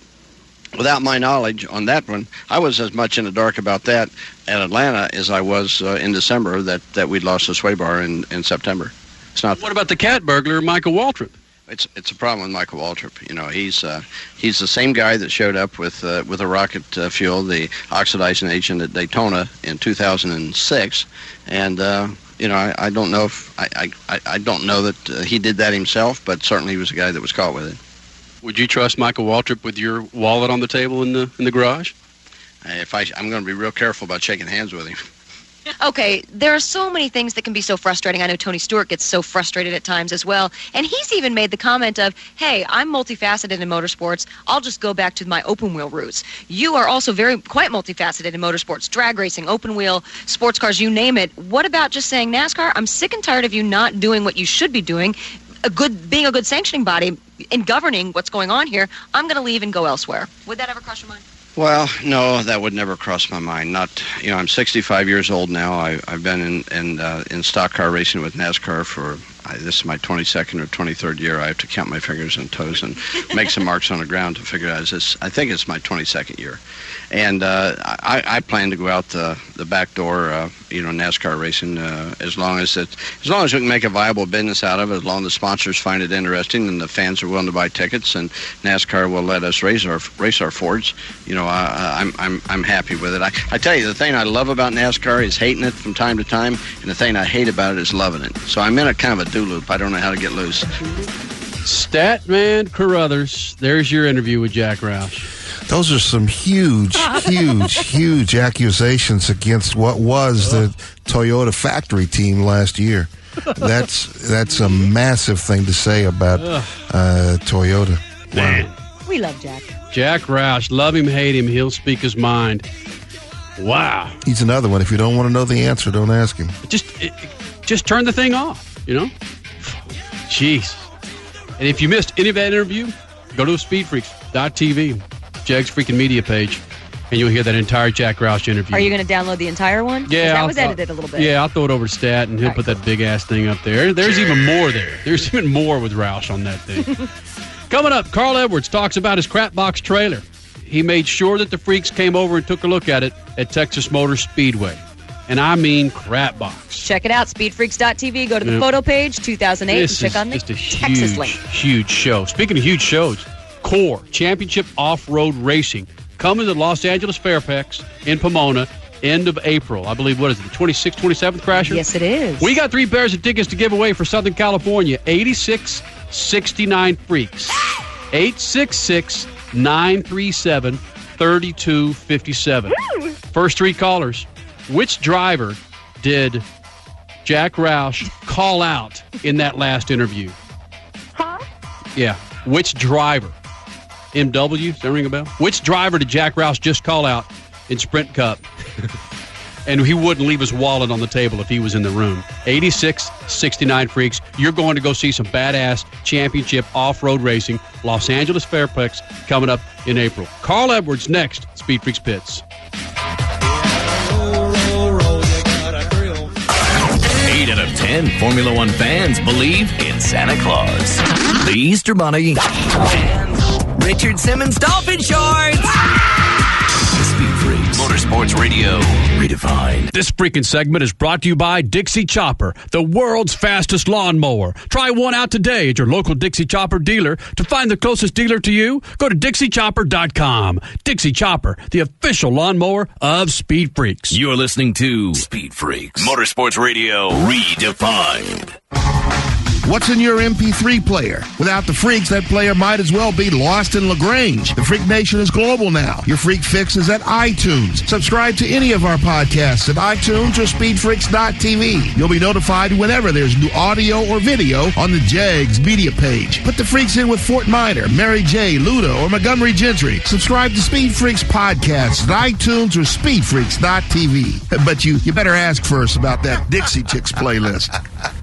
without my knowledge on that one, I was as much in the dark about that at Atlanta as I was uh, in December that, that we'd lost the sway bar in, in September. It's not. What about the cat burglar, Michael Waltrip? It's it's a problem with Michael Waltrip. You know, he's uh, he's the same guy that showed up with uh, with a rocket uh, fuel, the oxidizing agent at Daytona in 2006, and uh, you know, I, I don't know if I I, I don't know that uh, he did that himself, but certainly he was a guy that was caught with it. Would you trust Michael Waltrip with your wallet on the table in the in the garage? If I I'm going to be real careful about shaking hands with him. Okay, there are so many things that can be so frustrating. I know Tony Stewart gets so frustrated at times as well. And he's even made the comment of, hey, I'm multifaceted in motorsports. I'll just go back to my open wheel roots. You are also very quite multifaceted in motorsports, drag racing, open wheel, sports cars, you name it. What about just saying NASCAR? I'm sick and tired of you not doing what you should be doing. A good being a good sanctioning body in governing what's going on here, I'm going to leave and go elsewhere. Would that ever cross your mind? Well, no, that would never cross my mind. Not, you know, I'm 65 years old now. I, I've been in in, uh, in stock car racing with NASCAR for I, this is my 22nd or 23rd year. I have to count my fingers and toes and make some marks on the ground to figure out. Is this? I think it's my 22nd year and uh, I, I, plan to go out the, the back door, uh, you know, NASCAR racing uh, as long as it, as long as we can make a viable business out of it, as long as the sponsors find it interesting and the fans are willing to buy tickets, and NASCAR will let us race our race our Fords. You know, I, I'm I'm I'm happy with it. I, I tell you, the thing I love about NASCAR is hating it from time to time, and the thing I hate about it is loving it. So I'm in a kind of a do loop. I don't know how to get loose. Statman Carruthers, there's your interview with Jack Roush. Those are some huge, *laughs* huge, huge accusations against what was the Toyota factory team last year. That's that's a massive thing to say about uh, Toyota. Man. We love Jack. Jack Roush, love him, hate him, he'll speak his mind. Wow. He's another one. If you don't want to know the answer, don't ask him. Just, it, just turn the thing off. You know. Jeez. And if you missed any of that interview, go to speedfreaks.tv. Jag's freaking media page, and you'll hear that entire Jack Roush interview. Are you going to download the entire one? Yeah, that I'll- was edited a little bit. Yeah, I'll throw it over to Stat, and he'll put that big ass thing up there. There's even more there. There's even more with Roush on that thing. *laughs* Coming up, Carl Edwards talks about his crap box trailer. He made sure that the freaks came over and took a look at it at Texas Motor Speedway. and I mean crap box. Check it out, speedfreaks.tv. Go to the Yep. photo page, 2008, This and is check on the just a Texas huge, link. huge show. Speaking of huge shows, CORR Championship Off Road Racing coming to Los Angeles Fairplex in Pomona, end of April. I believe, what is it, the 26th, 27th, Crasher? Yes, it is. We got three pairs of tickets to give away for Southern California 8669 Freaks. 866 937 3257. First three callers. Which driver did Jack Roush call out in that last interview? Huh? Yeah. Which driver? MW? Does that ring a bell? Which driver did Jack Roush just call out in Sprint Cup? *laughs* and he wouldn't leave his wallet on the table if he was in the room. 86 69 Freaks. You're going to go see some badass championship off road racing. Los Angeles Fairplex coming up in April. Carl Edwards next. Speed Freaks Pits. Eight out of ten Formula One fans believe in Santa Claus, the Easter Bunny, and Richard Simmons dolphin shorts. Speed Freaks. Motorsports Radio redefined. This freaking segment is brought to you by Dixie Chopper, the world's fastest lawnmower. Try one out today at your local Dixie Chopper dealer. To find the closest dealer to you, go to DixieChopper.com. Dixie Chopper, the official lawnmower of Speed Freaks. You're listening to Speed Freaks. Motorsports Radio redefined. What's in your MP3 player? Without the freaks, that player might as well be lost in LaGrange. The Freak Nation is global now. Your Freak Fix is at iTunes. Subscribe to any of our podcasts at iTunes or SpeedFreaks.tv. You'll be notified whenever there's new audio or video on the JAGS media page. Put the freaks in with Fort Minor, Mary J., Ludo, or Montgomery Gentry. Subscribe to Speed Freaks podcasts at iTunes or SpeedFreaks.tv. But you, you better ask first about that Dixie Chicks playlist. *laughs*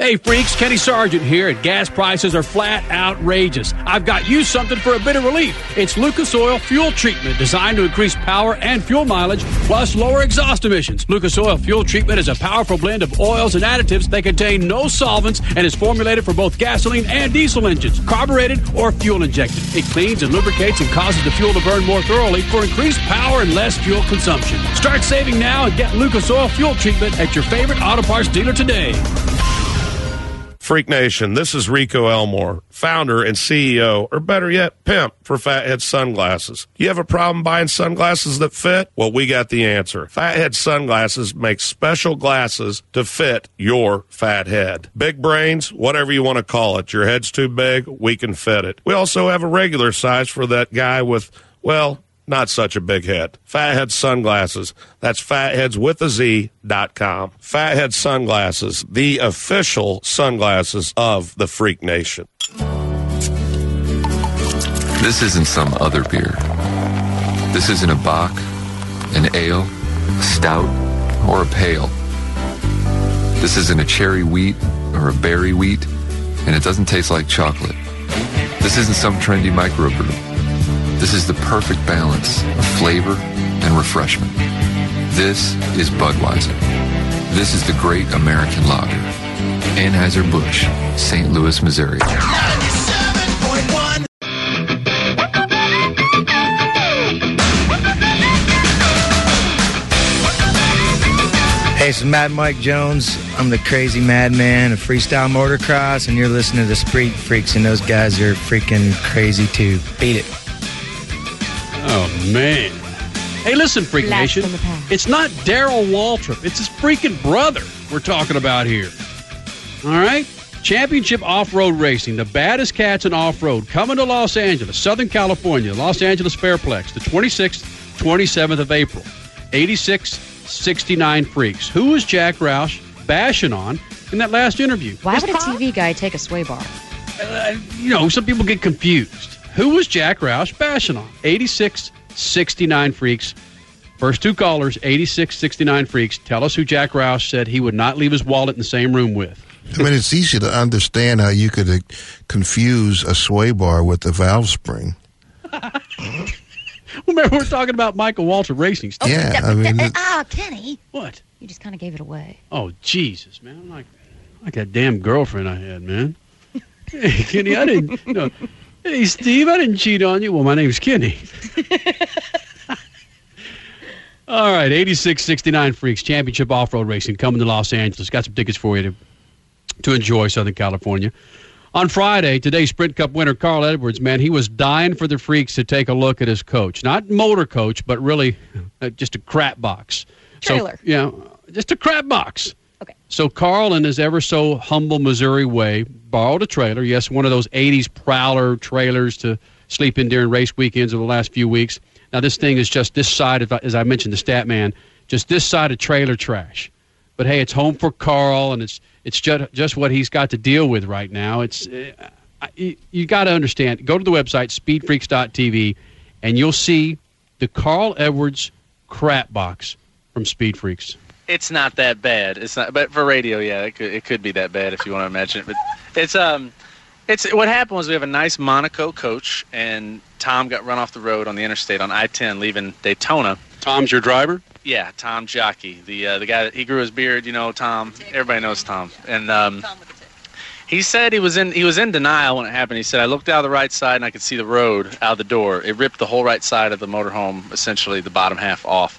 Hey, freaks, Kenny Sargent here, and gas prices are flat outrageous. I've got you something for a bit of relief. It's Lucas Oil Fuel Treatment, designed to increase power and fuel mileage, plus lower exhaust emissions. Lucas Oil Fuel Treatment is a powerful blend of oils and additives that contain no solvents and is formulated for both gasoline and diesel engines, carbureted or fuel injected. It cleans and lubricates and causes the fuel to burn more thoroughly for increased power and less fuel consumption. Start saving now and get Lucas Oil Fuel Treatment at your favorite auto parts dealer today. Freak Nation, this is Rico Elmore, founder and CEO, or better yet, pimp for Fatheadz Sunglasses. You have a problem buying sunglasses that fit? Well, we got the answer. Fatheadz Sunglasses makes special glasses to fit your fat head. Big brains, whatever you want to call it. Your head's too big, we can fit it. We also have a regular size for that guy with, well, not such a big hit. Fatheadz Sunglasses. That's fatheads with a Z dot com. Fatheadz Sunglasses, the official sunglasses of the Freak Nation. This isn't some other beer. This isn't a bock, an ale, a stout, or a pale. This isn't a cherry wheat or a berry wheat, and it doesn't taste like chocolate. This isn't some trendy microbrew. This is the perfect balance of flavor and refreshment. This is Budweiser. This is the great American lager. Anheuser-Busch, St. Louis, Missouri. Hey, it's Mad Mike Jones. I'm the crazy madman of freestyle motocross, and you're listening to the Street Freaks, and those guys are freaking crazy too. Beat it. Man. Hey, listen, Freak Blast Nation. from the past. It's not Darrell Waltrip. It's his freaking brother we're talking about here. All right? Championship off road racing, the baddest cats in off road, coming to Los Angeles, Southern California, Los Angeles Fairplex, the 26th, 27th of April. 86 69 Freaks. Who was Jack Roush bashing on in that last interview? Why would a TV guy take a sway bar? Uh, you know, some people get confused. Who was Jack Roush bashing on? 86 69 Freaks. First two callers, 86 69 Freaks. Tell us who Jack Roush said he would not leave his wallet in the same room with. I mean, it's easy to understand how you could uh, confuse a sway bar with a valve spring. *laughs* Remember, we're talking about Michael Waltrip Racing. stuff. Yeah, I mean, it- Ah, Kenny. What? You just kind of gave it away. Oh, Jesus, man. I'm like, like that damn girlfriend I had, man. *laughs* Hey, Kenny, I didn't. No. Hey, Steve, I didn't cheat on you. Well, my name's Kenny. *laughs* All right, 8669 Freaks Championship Off Road Racing coming to Los Angeles. Got some tickets for you to, to enjoy Southern California. On Friday, today's Sprint Cup winner, Carl Edwards, man, he was dying for the Freaks to take a look at his coach. Not motor coach, but really uh, just a crap box. Trailer. So, yeah, just a crap box. So Carl, in his ever so humble Missouri way, borrowed a trailer. Yes, one of those 80s Prowler trailers to sleep in during race weekends over the last few weeks. Now, this thing is just this side of, as I mentioned, the stat man, just this side of trailer trash. But hey, it's home for Carl, and it's it's just just what he's got to deal with right now. It's uh, you, you got to understand. Go to the website speedfreaks.tv, and you'll see the Carl Edwards crap box from Speed Freaks. It's not that bad. It's not, but for radio, yeah, it could it could be that bad if you want to imagine it. But it's um, it's what happened was we have a nice Monaco coach, and Tom got run off the road on the interstate on I-10 leaving Daytona. Tom's your driver. Yeah, Tom Jockey, the uh, the guy that he grew his beard. You know, Tom. Everybody knows Tom, and um, he said he was in he was in denial when it happened. He said I looked out of the right side and I could see the road out the door. It ripped the whole right side of the motorhome, essentially the bottom half off.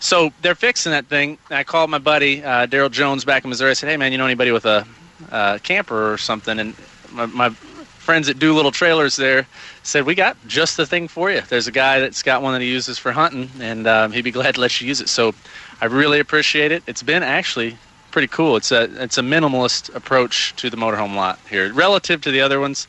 So they're fixing that thing. I called my buddy uh, Daryl Jones back in Missouri. I said, "Hey man, you know anybody with a uh, camper or something?" And my, my friends at Doolittle Trailers there said, "We got just the thing for you. There's a guy that's got one that he uses for hunting, and um, he'd be glad to let you use it." So I really appreciate it. It's been actually pretty cool. It's a it's a minimalist approach to the motorhome lot here, relative to the other ones.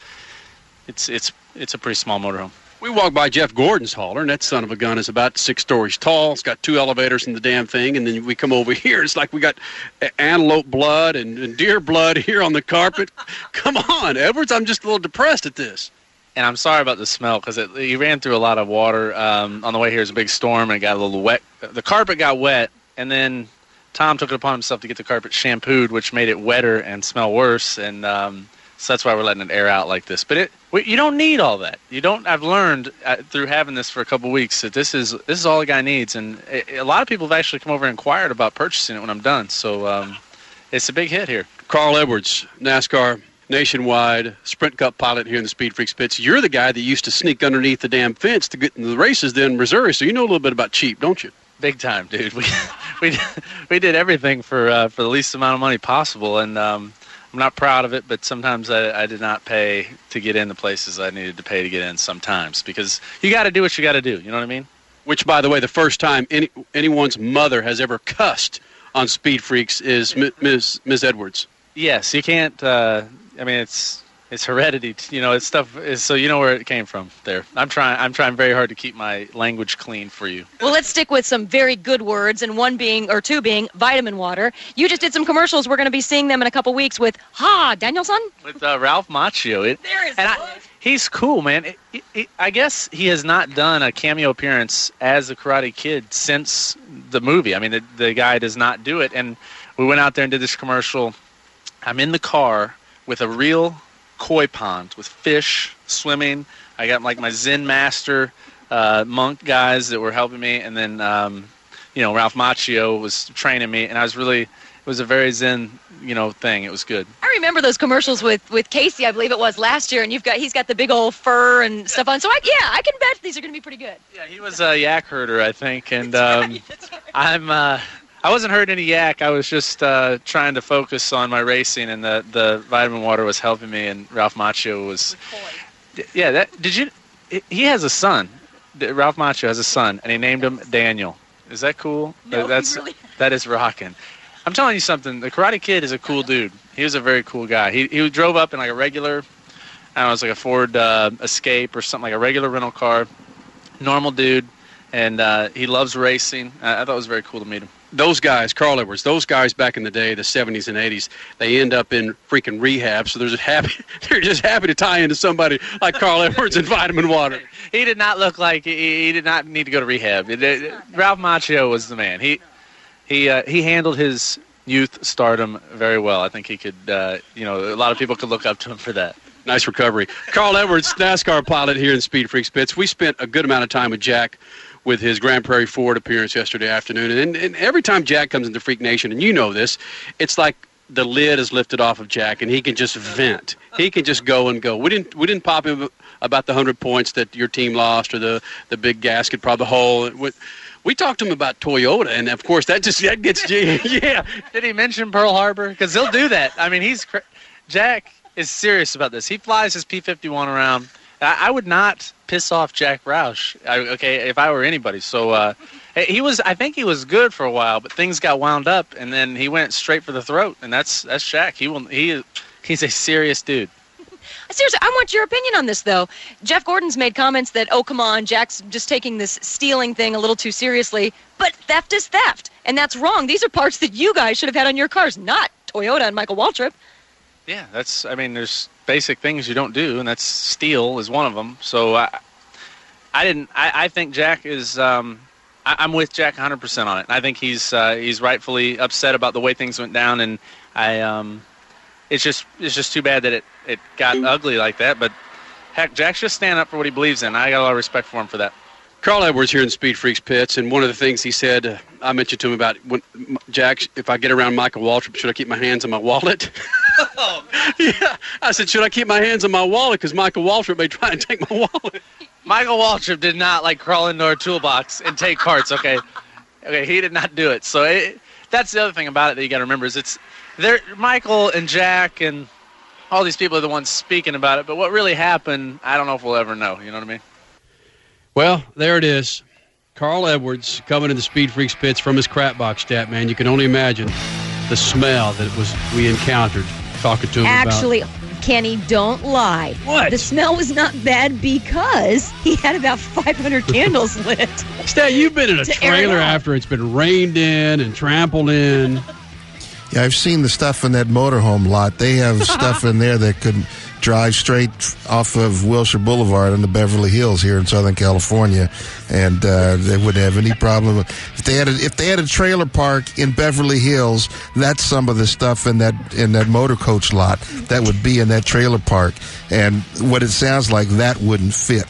It's it's it's a pretty small motorhome. We walked by Jeff Gordon's hauler, and that son of a gun is about six stories tall. It's got two elevators in the damn thing, and then we come over *laughs* here. It's like we got antelope blood and, and deer blood *laughs* here on the carpet. *laughs* come on, Edwards. I'm just a little depressed at this. And I'm sorry about the smell because he ran through a lot of water um, on the way here. It's a big storm and it got a little wet. The carpet got wet, and then Tom took it upon himself to get the carpet shampooed, which made it wetter and smell worse. And um, so that's why we're letting it air out like this. But it, we, you don't need all that. You don't. I've learned uh, through having this for a couple weeks that this is this is all a guy needs. And a, a lot of people have actually come over and inquired about purchasing it when I'm done. So um, it's a big hit here. Carl Edwards, NASCAR nationwide Sprint Cup pilot here in the Speed Freaks pits. You're the guy that used to sneak underneath the damn fence to get into the races then in Missouri, so you know a little bit about cheap, don't you? Big time, dude. *laughs* We we we did everything for uh, for the least amount of money possible, and um, I'm not proud of it. But sometimes I, I did not pay to get in the places I needed to pay to get in. Sometimes because you got to do what you got to do. You know what I mean? Which, by the way, the first time any, anyone's mother has ever cussed on Speed Freaks is Ms. Ms. Edwards. Yes, you can't. Uh, I mean, it's it's heredity. You know, it's stuff. Is, so you know where it came from. There, I'm trying. I'm trying very hard to keep my language clean for you. Well, let's stick with some very good words, and one being, or two being, vitamin water. You just did some commercials. We're going to be seeing them in a couple weeks with Ha Danielson. With uh, Ralph Macchio, it, There is and I, he's cool, man. It, it, it, I guess he has not done a cameo appearance as the Karate Kid since the movie. I mean, the, the guy does not do it. And we went out there and did this commercial. I'm in the car with a real koi pond with fish swimming. I got like my Zen master uh, monk guys that were helping me, and then um, you know Ralph Macchio was training me, and I was really it was a very Zen you know thing. It was good. I remember those commercials with with Casey, I believe it was last year, and you've got he's got the big old fur and stuff on. So I, yeah, I can bet these are going to be pretty good. Yeah, he was a yak herder, I think, and um, *laughs* I'm. Uh, I wasn't hurting any yak. I was just uh, trying to focus on my racing, and the, the vitamin water was helping me. And Ralph Macchio was, yeah. That did you? He has a son. Ralph Macchio has a son, and he named him Daniel. Is that cool? No, That's really- *laughs* that is rocking. I'm telling you something. The Karate Kid is a cool dude. He was a very cool guy. He he drove up in like a regular, I don't know, it's like a Ford uh, Escape or something like a regular rental car. Normal dude, and uh, he loves racing. I, I thought it was very cool to meet him. Those guys, Carl Edwards, those guys back in the day, the 70s and 80s, they end up in freaking rehab. So they're just happy. *laughs* They're just happy to tie into somebody like Carl Edwards and vitamin water. He did not look like he, he did not need to go to rehab. It- it- Ralph Macchio was the man. He he uh, he handled his youth stardom very well. I think he could. Uh, you know, a lot of people could look up to him for that. Nice recovery. Carl Edwards, *laughs* NASCAR pilot here in Speed Freaks Pits. We spent a good amount of time with Jack with his Grand Prairie Ford appearance yesterday afternoon. And, and every time Jack comes into Freak Nation, and you know this, it's like the lid is lifted off of Jack, and he can just vent. He can just go and go. We didn't we didn't pop him about the hundred points that your team lost or the the big gasket, probably hole. We, We talked to him about Toyota, and of course that just that gets *laughs* yeah. Did he mention Pearl Harbor? Because he'll do that. I mean, he's Jack is serious about this. He flies his P-51 around. I, I would not piss off Jack Roush. I, okay, if I were anybody. So uh, he was. I think he was good for a while, but things got wound up, and then he went straight for the throat. And that's that's Jack. He will. He he's a serious dude. Seriously, I want your opinion on this, though. Jeff Gordon's made comments that, oh, come on, Jack's just taking this stealing thing a little too seriously. But theft is theft, and that's wrong. These are parts that you guys should have had on your cars, not Toyota and Michael Waltrip. Yeah, that's. I mean, there's basic things you don't do, and that's steal is one of them. So I, I didn't. I, I think Jack is. Um, I, I'm with Jack 100% on it. I think he's uh, he's rightfully upset about the way things went down, and I. Um, it's just it's just too bad that it it got ugly like that. But heck, Jack's just standing up for what he believes in. I got a lot of respect for him for that. Carl Edwards here in Speed Freaks pits, and one of the things he said, uh, I mentioned to him about when, Jack, if I get around Michael Waltrip, should I keep my hands on my wallet? *laughs* *laughs* yeah, I said, should I keep my hands on my wallet because Michael Waltrip may try and take my wallet. Michael Waltrip did not like crawl into our toolbox and take parts. Okay, okay, he did not do it. So it, that's the other thing about it that you got to remember is it's there. Michael and Jack and all these people are the ones speaking about it, but what really happened, I don't know if we'll ever know. You know what I mean? Well, there it is. Carl Edwards coming into Speed Freaks pits from his crap box stat, man. You can only imagine the smell that was we encountered talking to him Actually, about. Kenny, don't lie. What? The smell was not bad because he had about 500 *laughs* candles lit. Stat, you've been in a To it trailer after it's been rained in and trampled in. Yeah, I've seen the stuff in that motorhome lot. They have *laughs* stuff in there that could drive straight off of Wilshire Boulevard into Beverly Hills here in Southern California, and uh, they wouldn't have any problem if they had a, if they had a trailer park in Beverly Hills. That's some of the stuff in that in that motor coach lot that would be in that trailer park, and what it sounds like that wouldn't fit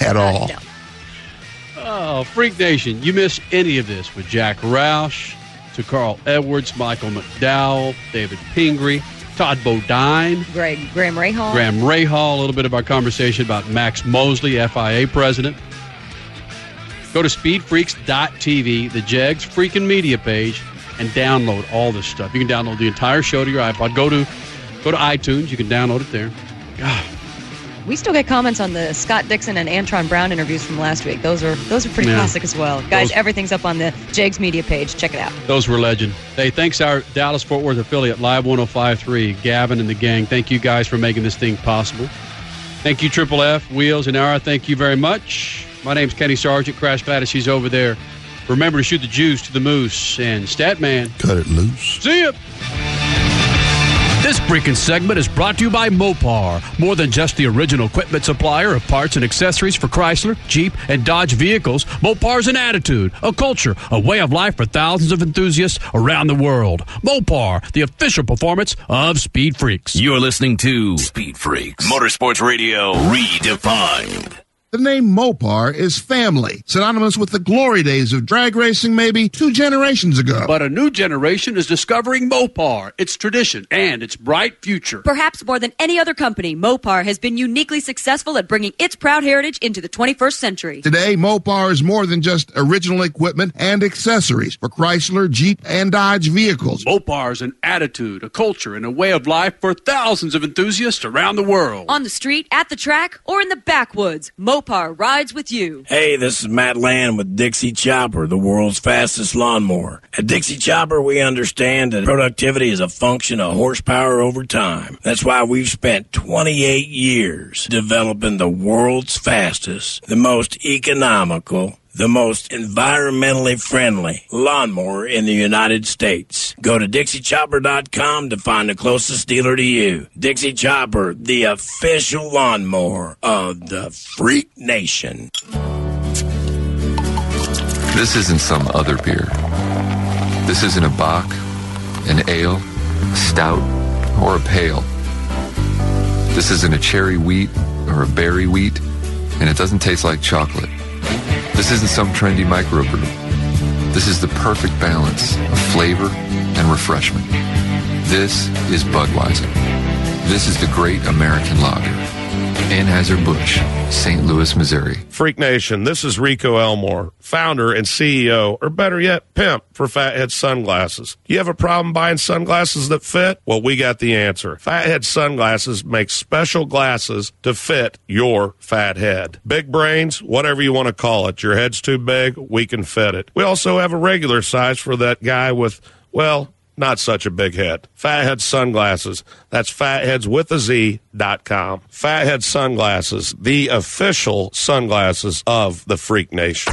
at *laughs* all. Oh, Freak Nation, you miss any of this with Jack Roush, to Carl Edwards, Michael McDowell, David Pingree, Todd Bodine, Greg, Graham Rahal. Graham Rahal, a little bit of our conversation about Max Mosley, FIA president. Go to speedfreaks.tv, the JEGS freaking media page, and download all this stuff. You can download the entire show to your iPod. Go to go to iTunes. You can download it there. We still get comments on the Scott Dixon and Antron Brown interviews from last week. Those are those are pretty Yeah. classic as well. Guys, Those- everything's up on the JEGS media page. Check it out. Those were legend. Hey, thanks our Dallas Fort Worth affiliate, Live 1053, Gavin and the gang. Thank you guys for making this thing possible. Thank you, Triple F, Wheels, and Ara. Thank you very much. My name's Kenny Sargent. Crash Gladys, he's over there. Remember to shoot the juice to the moose. And Statman, cut it loose. See ya. This freaking segment is brought to you by Mopar. More than just the original equipment supplier of parts and accessories for Chrysler, Jeep, and Dodge vehicles, Mopar's an attitude, a culture, a way of life for thousands of enthusiasts around the world. Mopar, the official performance of Speed Freaks. You're listening to Speed Freaks Motorsports Radio Redefined. The name Mopar is family, synonymous with the glory days of drag racing maybe two generations ago. But a new generation is discovering Mopar, its tradition, and its bright future. Perhaps more than any other company, Mopar has been uniquely successful at bringing its proud heritage into the 21st century. Today, Mopar is more than just original equipment and accessories for Chrysler, Jeep, and Dodge vehicles. Mopar is an attitude, a culture, and a way of life for thousands of enthusiasts around the world. On the street, at the track, or in the backwoods, Mopar rides with you. Hey, this is Matt Land with Dixie Chopper, the world's fastest lawnmower. At Dixie Chopper, we understand that productivity is a function of horsepower over time. That's why we've spent 28 years developing the world's fastest, the most economical, the most environmentally friendly lawnmower in the United States. Go to DixieChopper.com to find the closest dealer to you. Dixie Chopper, the official lawnmower of the Freak Nation. This isn't some other beer. This isn't a bock, an ale, a stout, or a pale. This isn't a cherry wheat or a berry wheat, and it doesn't taste like chocolate. This isn't some trendy microbrew. This is the perfect balance of flavor and refreshment. This is Budweiser. This is the great American lager. Anheuser-Busch, St. Louis, Missouri. Freak Nation, this is Rico Elmore, founder and CEO, or better yet, pimp for Fatheadz Sunglasses. You have a problem buying sunglasses that fit? Well, we got the answer. Fatheadz Sunglasses makes special glasses to fit your fat head. Big brains, whatever you want to call it. Your head's too big, we can fit it. We also have a regular size for that guy with, well, not such a big hit. Fatheadz Sunglasses. That's fatheads with a Z dot com. Fatheadz Sunglasses, the official sunglasses of the Freak Nation.